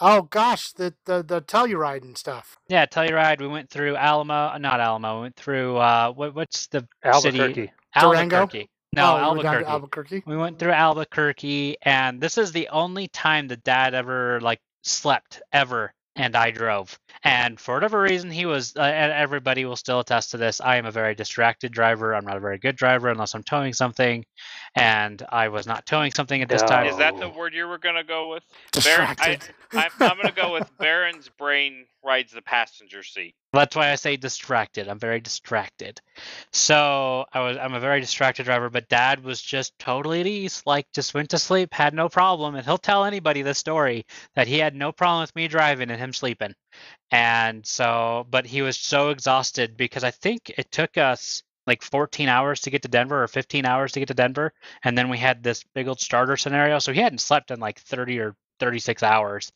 oh gosh, the the the Telluride and stuff. yeah, Telluride. We went through Alamo, not Alamo. We went through uh, what, what's the city? Albuquerque. Durango? Albuquerque. No, oh, you were down Albuquerque. to Albuquerque. We went through Albuquerque, and this is the only time that Dad ever like slept ever, and I drove. And for whatever reason, he was. Uh, and everybody will still attest to this. I am a very distracted driver. I'm not a very good driver unless I'm towing something, and I was not towing something at this time. Is that the word you were gonna go with? Baron, I, Distracted. I'm, I'm gonna go with Baron's brain rides the passenger seat. That's why I say distracted. I'm very distracted. So I was I'm a very distracted driver, but dad was just totally at ease, like just went to sleep, had no problem, and he'll tell anybody the story that he had no problem with me driving and him sleeping. And so but he was so exhausted because I think it took us like 14 hours to get to Denver or 15 hours to get to Denver and then we had this big old starter scenario so he hadn't slept in like 30 or 36 hours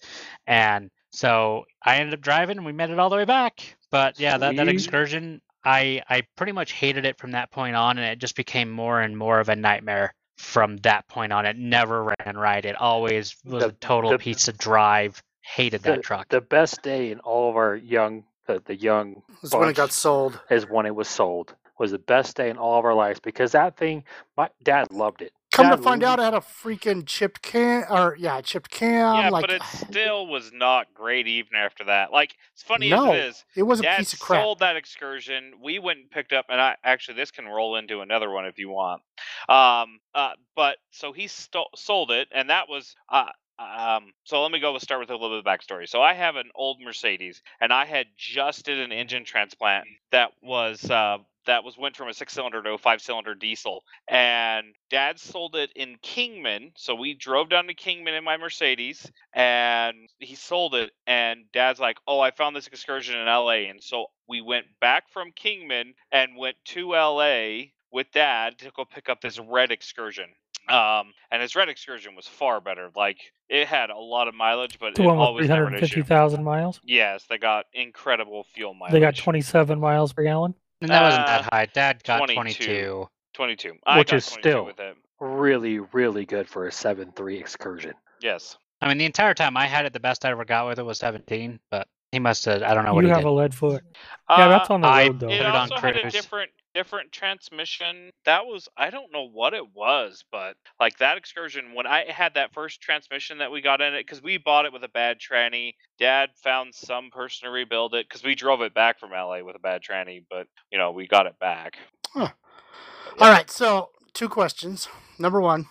and so I ended up driving and we made it all the way back. But yeah, that, that excursion, I I pretty much hated it from that point on, and it just became more and more of a nightmare from that point on. It never ran right. It always was The- a total the- piece of drive. Hated that truck. The best day in all of our young, the, the young That's when it got sold. is when it was sold. Was the best day in all of our lives because that thing, my dad loved it. Come to find out, it had a freaking chipped can, or yeah, chipped cam. yeah, like but it still was not great even after that. Like, it's funny No, as it is, it was a Dad piece of crap. sold that excursion. We went and picked up, and I actually this can roll into another one if you want. Um, uh, but so he sto- sold it, and that was uh. Um, so let me go. Let's start with a little bit of backstory. So I have an old Mercedes, and I had just did an engine transplant that was uh, that was went from a six cylinder to a five cylinder diesel. And Dad sold it in Kingman, so we drove down to Kingman in my Mercedes, and he sold it. And Dad's like, "Oh, I found this excursion in L.A." And so we went back from Kingman and went to L.A. with Dad to go pick up this red excursion. Um, and his red excursion was far better. Like it had a lot of mileage, but The it one with always never 350,000 miles. Yes, they got incredible fuel mileage. They got 27 miles per gallon. And that wasn't Uh, that high. Dad got 22. 22. 22. I Which got is 22 still- with. Really, really good for a seven three excursion. Yes. I mean, the entire time I had it, the best I ever got with it was 17. But he must have. I don't know what you he have did. a lead foot. Yeah, that's Uh, on the I road though. It Put it on also had a different different transmission. That was I don't know what it was, but like that excursion when I had that first transmission that we got in it because we bought it with a bad tranny. Dad found some person to rebuild it because we drove it back from LA with a bad tranny, but you know we got it back. All right, so two questions. Number one,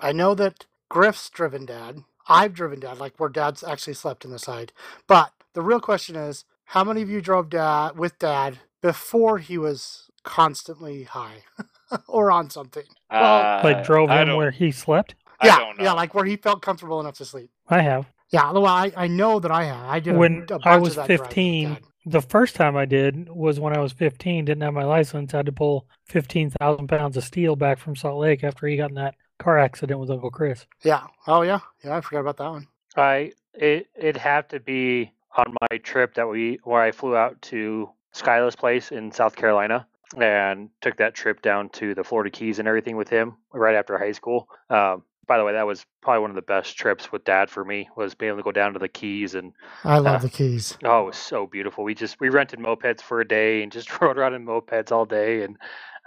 I know that Griff's driven dad. I've driven dad, like where dad's actually slept in the side. But the real question is, how many of you drove dad with dad before he was constantly high or on something? Uh, like drove him where he slept. I yeah, don't know. yeah, like where he felt comfortable enough to sleep. I have. Yeah, well, I, I know that I have. I did When a bunch I was that driving with 15, the first time I did was when I was 15. Didn't have my license. Had to pull 15,000 pounds of steel back from Salt Lake after he got in that car accident with Uncle Chris. Yeah. Oh yeah. Yeah, I forgot about that one. I it it'd have to be on my trip that we where I flew out to Skyla's place in South Carolina and took that trip down to the Florida Keys and everything with him right after high school. Um, by the way, that was probably one of the best trips with Dad for me was being able to go down to the Keys and I love Uh, the keys. oh, it was so beautiful. We just we rented mopeds for a day and just rode around in mopeds all day and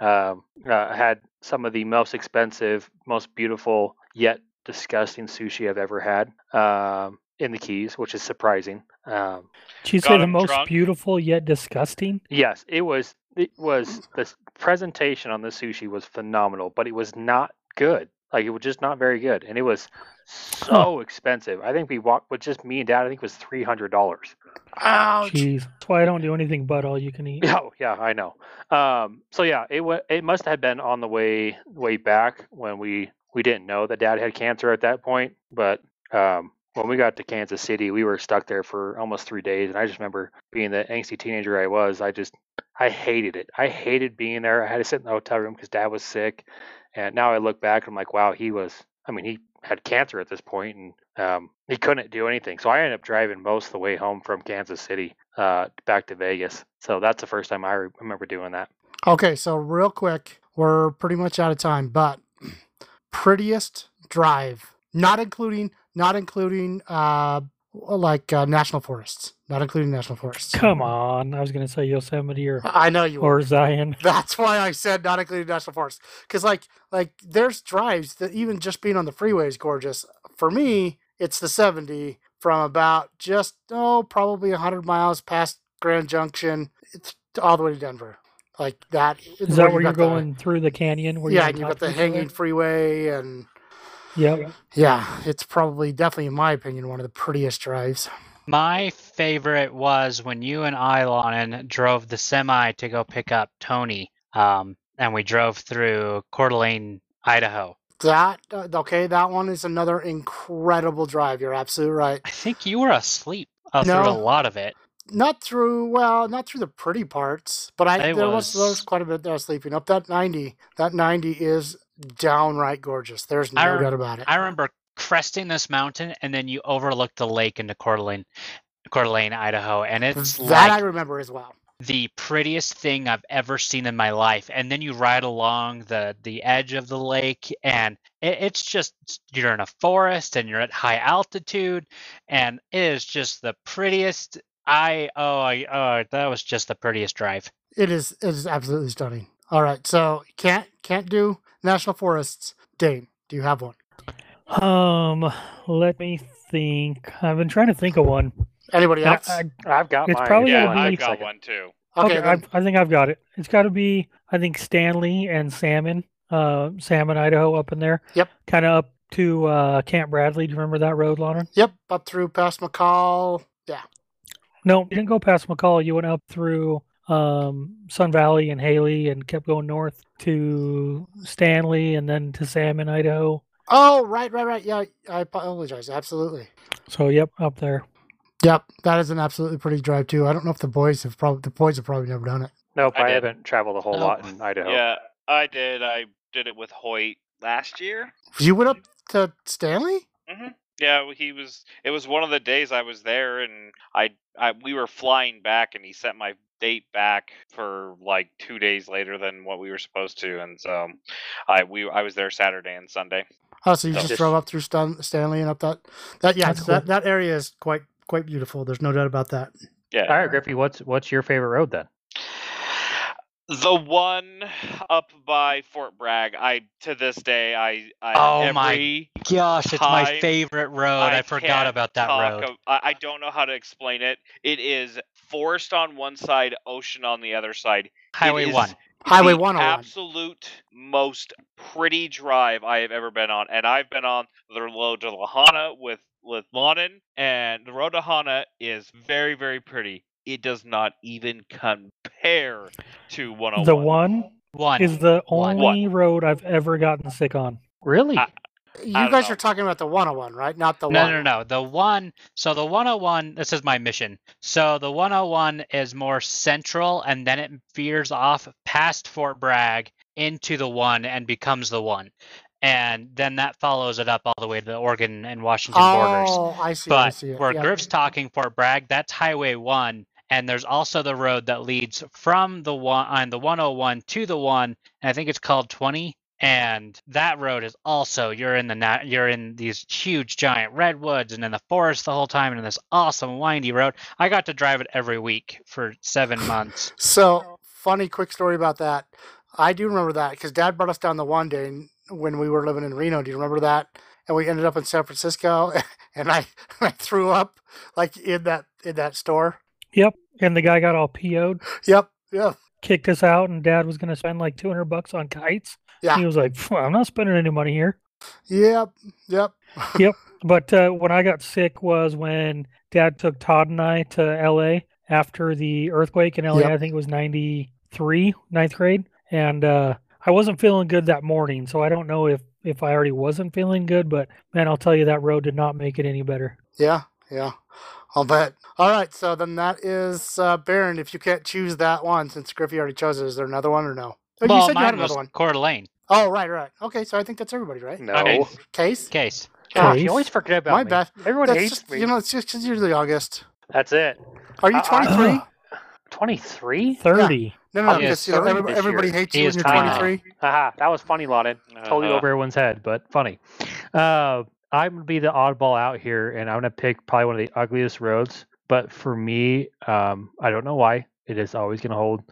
um, uh, had some of the most expensive, most beautiful yet disgusting sushi I've ever had um, in the Keys, which is surprising. Um, Did you say the most drunk? beautiful yet disgusting? yes, it was. It was the presentation on the sushi was phenomenal, but it was not good. Like it was just not very good, and it was so expensive. I think we walked with just me and Dad. I think it was three hundred dollars. Ouch. Jeez. That's why I don't do anything but all you can eat. Oh yeah, I know. Um, so yeah, it wa- it must have been on the way way back when we we didn't know that Dad had cancer at that point. But um, when we got to Kansas City, we were stuck there for almost three days, and I just remember being the angsty teenager I was. I just I hated it. I hated being there. I had to sit in the hotel room because Dad was sick, and now I look back, I'm like, wow, he was. I mean, he had cancer at this point, and um, he couldn't do anything. So I ended up driving most of the way home from Kansas City uh, back to Vegas. So that's the first time I re- remember doing that. Okay, so real quick, we're pretty much out of time, but prettiest drive, not including not including uh like uh, national forests, not including national forests. Come on. I was going to say Yosemite or, I know you were. or Zion. That's why I said not including national forests, because like like there's drives that even just being on the freeway is gorgeous. For me, it's the 70 from about just oh probably 100 miles past Grand Junction, it's all the way to Denver. Like that. Is that where you you're got the- going through the canyon? Where yeah, you're and you've got the of each other? hanging freeway, and Yep. yeah, it's probably definitely, in my opinion, one of the prettiest drives. My favorite was when you and Ilonin drove the semi to go pick up Tony, um, and we drove through Coeur d'Alene, Idaho. That uh, okay? That one is another incredible drive. You're absolutely right. I think you were asleep uh, through a lot of it. Not through well, not through the pretty parts, but I I there was there was was- quite a bit that I was sleeping. Up that ninety, that ninety is downright gorgeous. There's no rem- doubt about it. I remember cresting this mountain, and then you overlook the lake into Coeur d'Alene, Coeur d'Alene, Idaho, and it's that I remember as well. the prettiest thing I've ever seen in my life. And then you ride along the the edge of the lake, and it, it's just you're in a forest and you're at high altitude, and it is just the prettiest. I oh I oh that was just the prettiest drive. It is it is absolutely stunning. All right, so can't can't do national forests. Dane, do you have one? Um, let me think. I've been trying to think of one. Anybody else? I, I've got It's mine. probably yeah, be- I've got one too. okay, okay, I, I think I've got it. It's got to be, I think Stanley and Salmon, uh, Salmon, Idaho, up in there. Yep. Kind of up to uh, Camp Bradley. Do you remember that road, Lauren? yep, up through past McCall. Yeah, No, you didn't go past McCall. You went up through um, Sun Valley and Hailey and kept going north to Stanley and then to Salmon, Idaho. Oh, right, right, right. Yeah, I apologize. Absolutely. So, yep, up there. Yep, that is an absolutely pretty drive too. I don't know if the boys have probably the boys have probably never done it. Nope, I I, haven't traveled a whole No. lot in Idaho. Yeah, I did. I did it with Hoyt. last year. You went up to Stanley? Yeah, he was. It was one of the days I was there, and I, I we were flying back, and he sent my date back for like two days later than what we were supposed to, and so I we I was there Saturday and Sunday. Oh, so you So just just- drove up through Stan- Stanley and up that that yeah, That's that, that area is quite quite beautiful. There's no doubt about that. Yeah. All right, Griffey, what's what's your favorite road then? The one up by Fort Bragg, I to this day, I, I Oh my Gosh, it's my favorite road. I, forgot about that road. of- I, I don't know how to explain it. It is forest on one side, ocean on the other side. Highway 1. Highway oh one. Absolute most pretty drive I have ever been on, and I've been on the road to Lahana with with Lonan, and the road to Hana is very very pretty. It does not even compare to 101. The oh one One. is the One. only road I've ever gotten sick on. Really? I- You guys know. are talking about the 101, right? Not the no, one. no, no. No. The one. So the 101. This is my mission. So the 101 is more central, and then it veers off past Fort Bragg into the one and becomes the one, and then that follows it up all the way to the Oregon and Washington borders. Oh, I see. I But see it. where yeah. Griff's talking Fort Bragg, that's Highway One, and there's also the road that leads from the one on the 101 to the one, and I think it's called 20. And that road is also you're in the nat- you're in these huge giant redwoods and in the forest the whole time and in this awesome windy road. I got to drive it every week for seven months. So funny, quick story about that. I do remember that because Dad brought us down the one day when we were living in Reno. Do you remember that? And we ended up in San Francisco, and I I threw up like in that in that store. Yep. And the guy got all PO'd, Yep. Yep. Kicked us out, and dad was going to spend like 200 bucks on kites. Yeah. He was like, I'm not spending any money here. Yep, yep. Yep. But uh, when I got sick was when dad took Todd and I to LA after the earthquake in LA. Yep. I think it was 93, ninth grade. And uh, I wasn't feeling good that morning. So I don't know if, if I already wasn't feeling good, but man, I'll tell you that road did not make it any better. Yeah. Yeah. I'll bet. All right. So then that is uh, Baron. If you can't choose that one, since Griffey already chose it, is there another one or no? Oh, well, you said you mine had was another one. Coeur d'Alene. Oh, right, right. Okay, so I think that's everybody, right? no. Okay. Case. Case. Gosh, Case. you always forget about My me. bad. Everyone That's hates just, me. you know, it's just because you're the youngest. That's it. Are you Uh, uh, 23? 23? 30. No, no, I'll no, because you know, everybody, everybody hates He you when is you're 29. 23. Haha, that was funny, Lonan. Totally Uh-huh. over everyone's head, but funny. Uh, I'm gonna be the oddball out here, and I'm gonna pick probably one of the ugliest roads. But for me, um, I don't know why. It is always gonna hold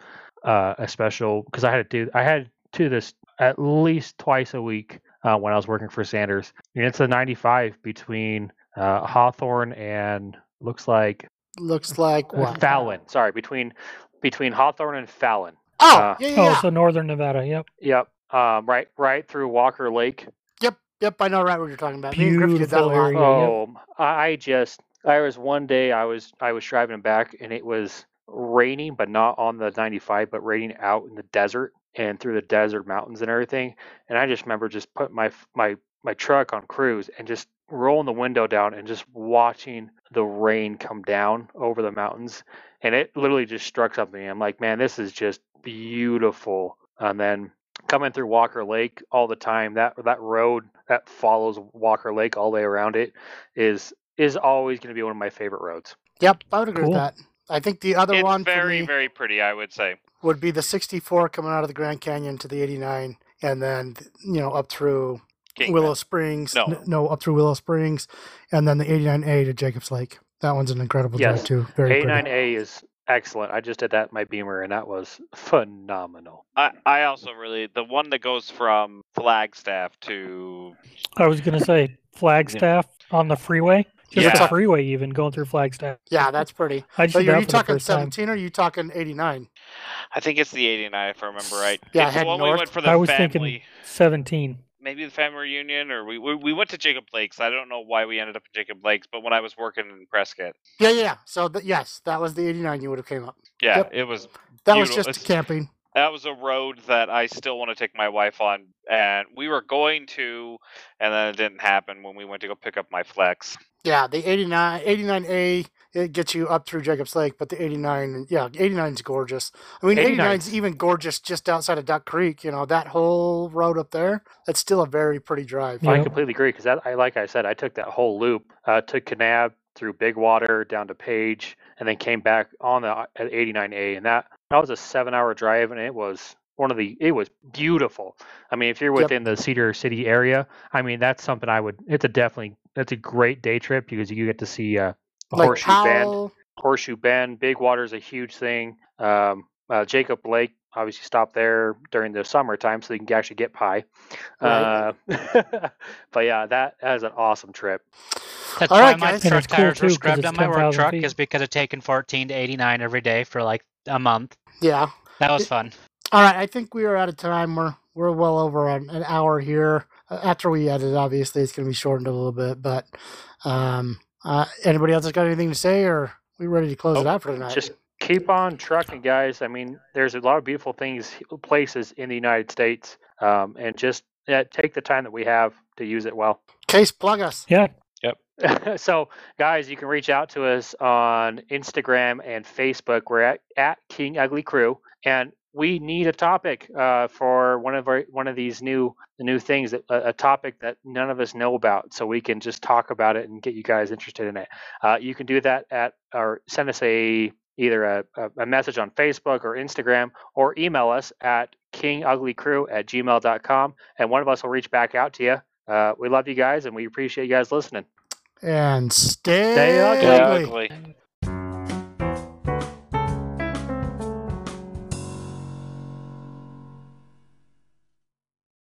uh, a special because I had to do. I had to do this at least twice a week uh, when I was working for Sanders. And it's a 95 between uh, Hawthorne and looks like Looks like what? Fallon. Sorry, between between Hawthorne and Fallon. Oh, Uh, yeah, yeah, Oh, so northern Nevada. Yep. Yep. Um, right, right through Walker Lake. Yep, yep, I know right what you're talking about. Me and did that a Beautiful lot. area. Yep. Oh, um, I I just I was one day I was I was driving back and it was raining, but not on the 95, but raining out in the desert and through the desert mountains and everything. And I just remember just putting my my my truck on cruise and just rolling the window down and just watching the rain come down over the mountains. And it literally just struck something. I'm like, man, this is just beautiful. And then coming through Walker Lake all the time, that that road that follows Walker Lake all the way around it is is always going to be one of my favorite roads. Yep, I would agree Cool. with that. I think the other It's one for very me very pretty, I would say. would be the 64 coming out of the Grand Canyon to the 89, and then you know up through Kingman. Willow Springs. No. n- no, up through Willow Springs, and then the 89A to Jacobs Lake. That one's an incredible Yes. drive too. Very pretty. 89A is excellent. I just did that my Beamer and that was phenomenal. I, I also really the one that goes from Flagstaff to I was going to say Flagstaff on the freeway. Just Yeah. the freeway, even going through Flagstaff. Yeah, that's pretty. I just So you're you talking first time. 17 or are you talking 89? I think it's the 89 if I remember right. Yeah, it's the head one we north. went for the I was family. thinking 17. Maybe the family reunion, or we, we we went to Jacob Lakes. I don't know why we ended up at Jacob Lakes, but when I was working in Prescott, Yeah, yeah. yeah. So th- yes, that was the 89 you would have came up. yeah, Yep. it was That was just camping. that was a road that I still want to take my wife on, and we were going to, and then it didn't happen when we went to go pick up my flex. Yeah, the 89 89A it gets you up through Jacobs Lake, but the 89, yeah, 89 is gorgeous. I mean, 89 is even gorgeous just outside of Duck Creek. You know, that whole road up there, that's still a very pretty drive. I completely agree because I like I said, I took that whole loop, uh, took Kanab through Big Water down to Page, and then came back on the uh, at 89A, and that that was a seven-hour drive, and it was one of the it was beautiful. I mean, if you're Yep. within the Cedar City area, I mean, that's something I would. It's a definitely that's a great day trip because you get to see uh, the Like Horseshoe Bend. Horseshoe Bend, Big Water is a huge thing. Um, uh, Jacob Lake, obviously, stop there during the summertime so you can actually get pie. Right. Uh, but yeah, that, that is an awesome trip. That's All why right, my guys. Truck it's cool, tires were too, 'cause scrubbed on my work truck feet. is because of taking 14 to 89 every day for like a month. yeah. That was It- fun. All right, I think we are out of time. We're we're well over an, an hour here. Uh, After we edit, obviously, it's going to be shortened a little bit. But um, uh, anybody else has got anything to say, or we ready to close it Nope. out for tonight? Just keep on trucking, guys. I mean, there's a lot of beautiful things, places in the United States, um, and just yeah, take the time that we have to use it well. Case plug us. Yeah. Yep. so, guys, you can reach out to us on Instagram and Facebook. We're at, at King Ugly Crew, and we need a topic uh, for one of our one of these new new things that a, a topic that none of us know about, so we can just talk about it and get you guys interested in it. Uh, you can do that at or send us a either a, a, a message on Facebook or Instagram, or email us at kinguglycrew at gmail.com, and one of us will reach back out to you. Uh, we love you guys, and we appreciate you guys listening. And stay, Stay ugly. ugly. Ugly.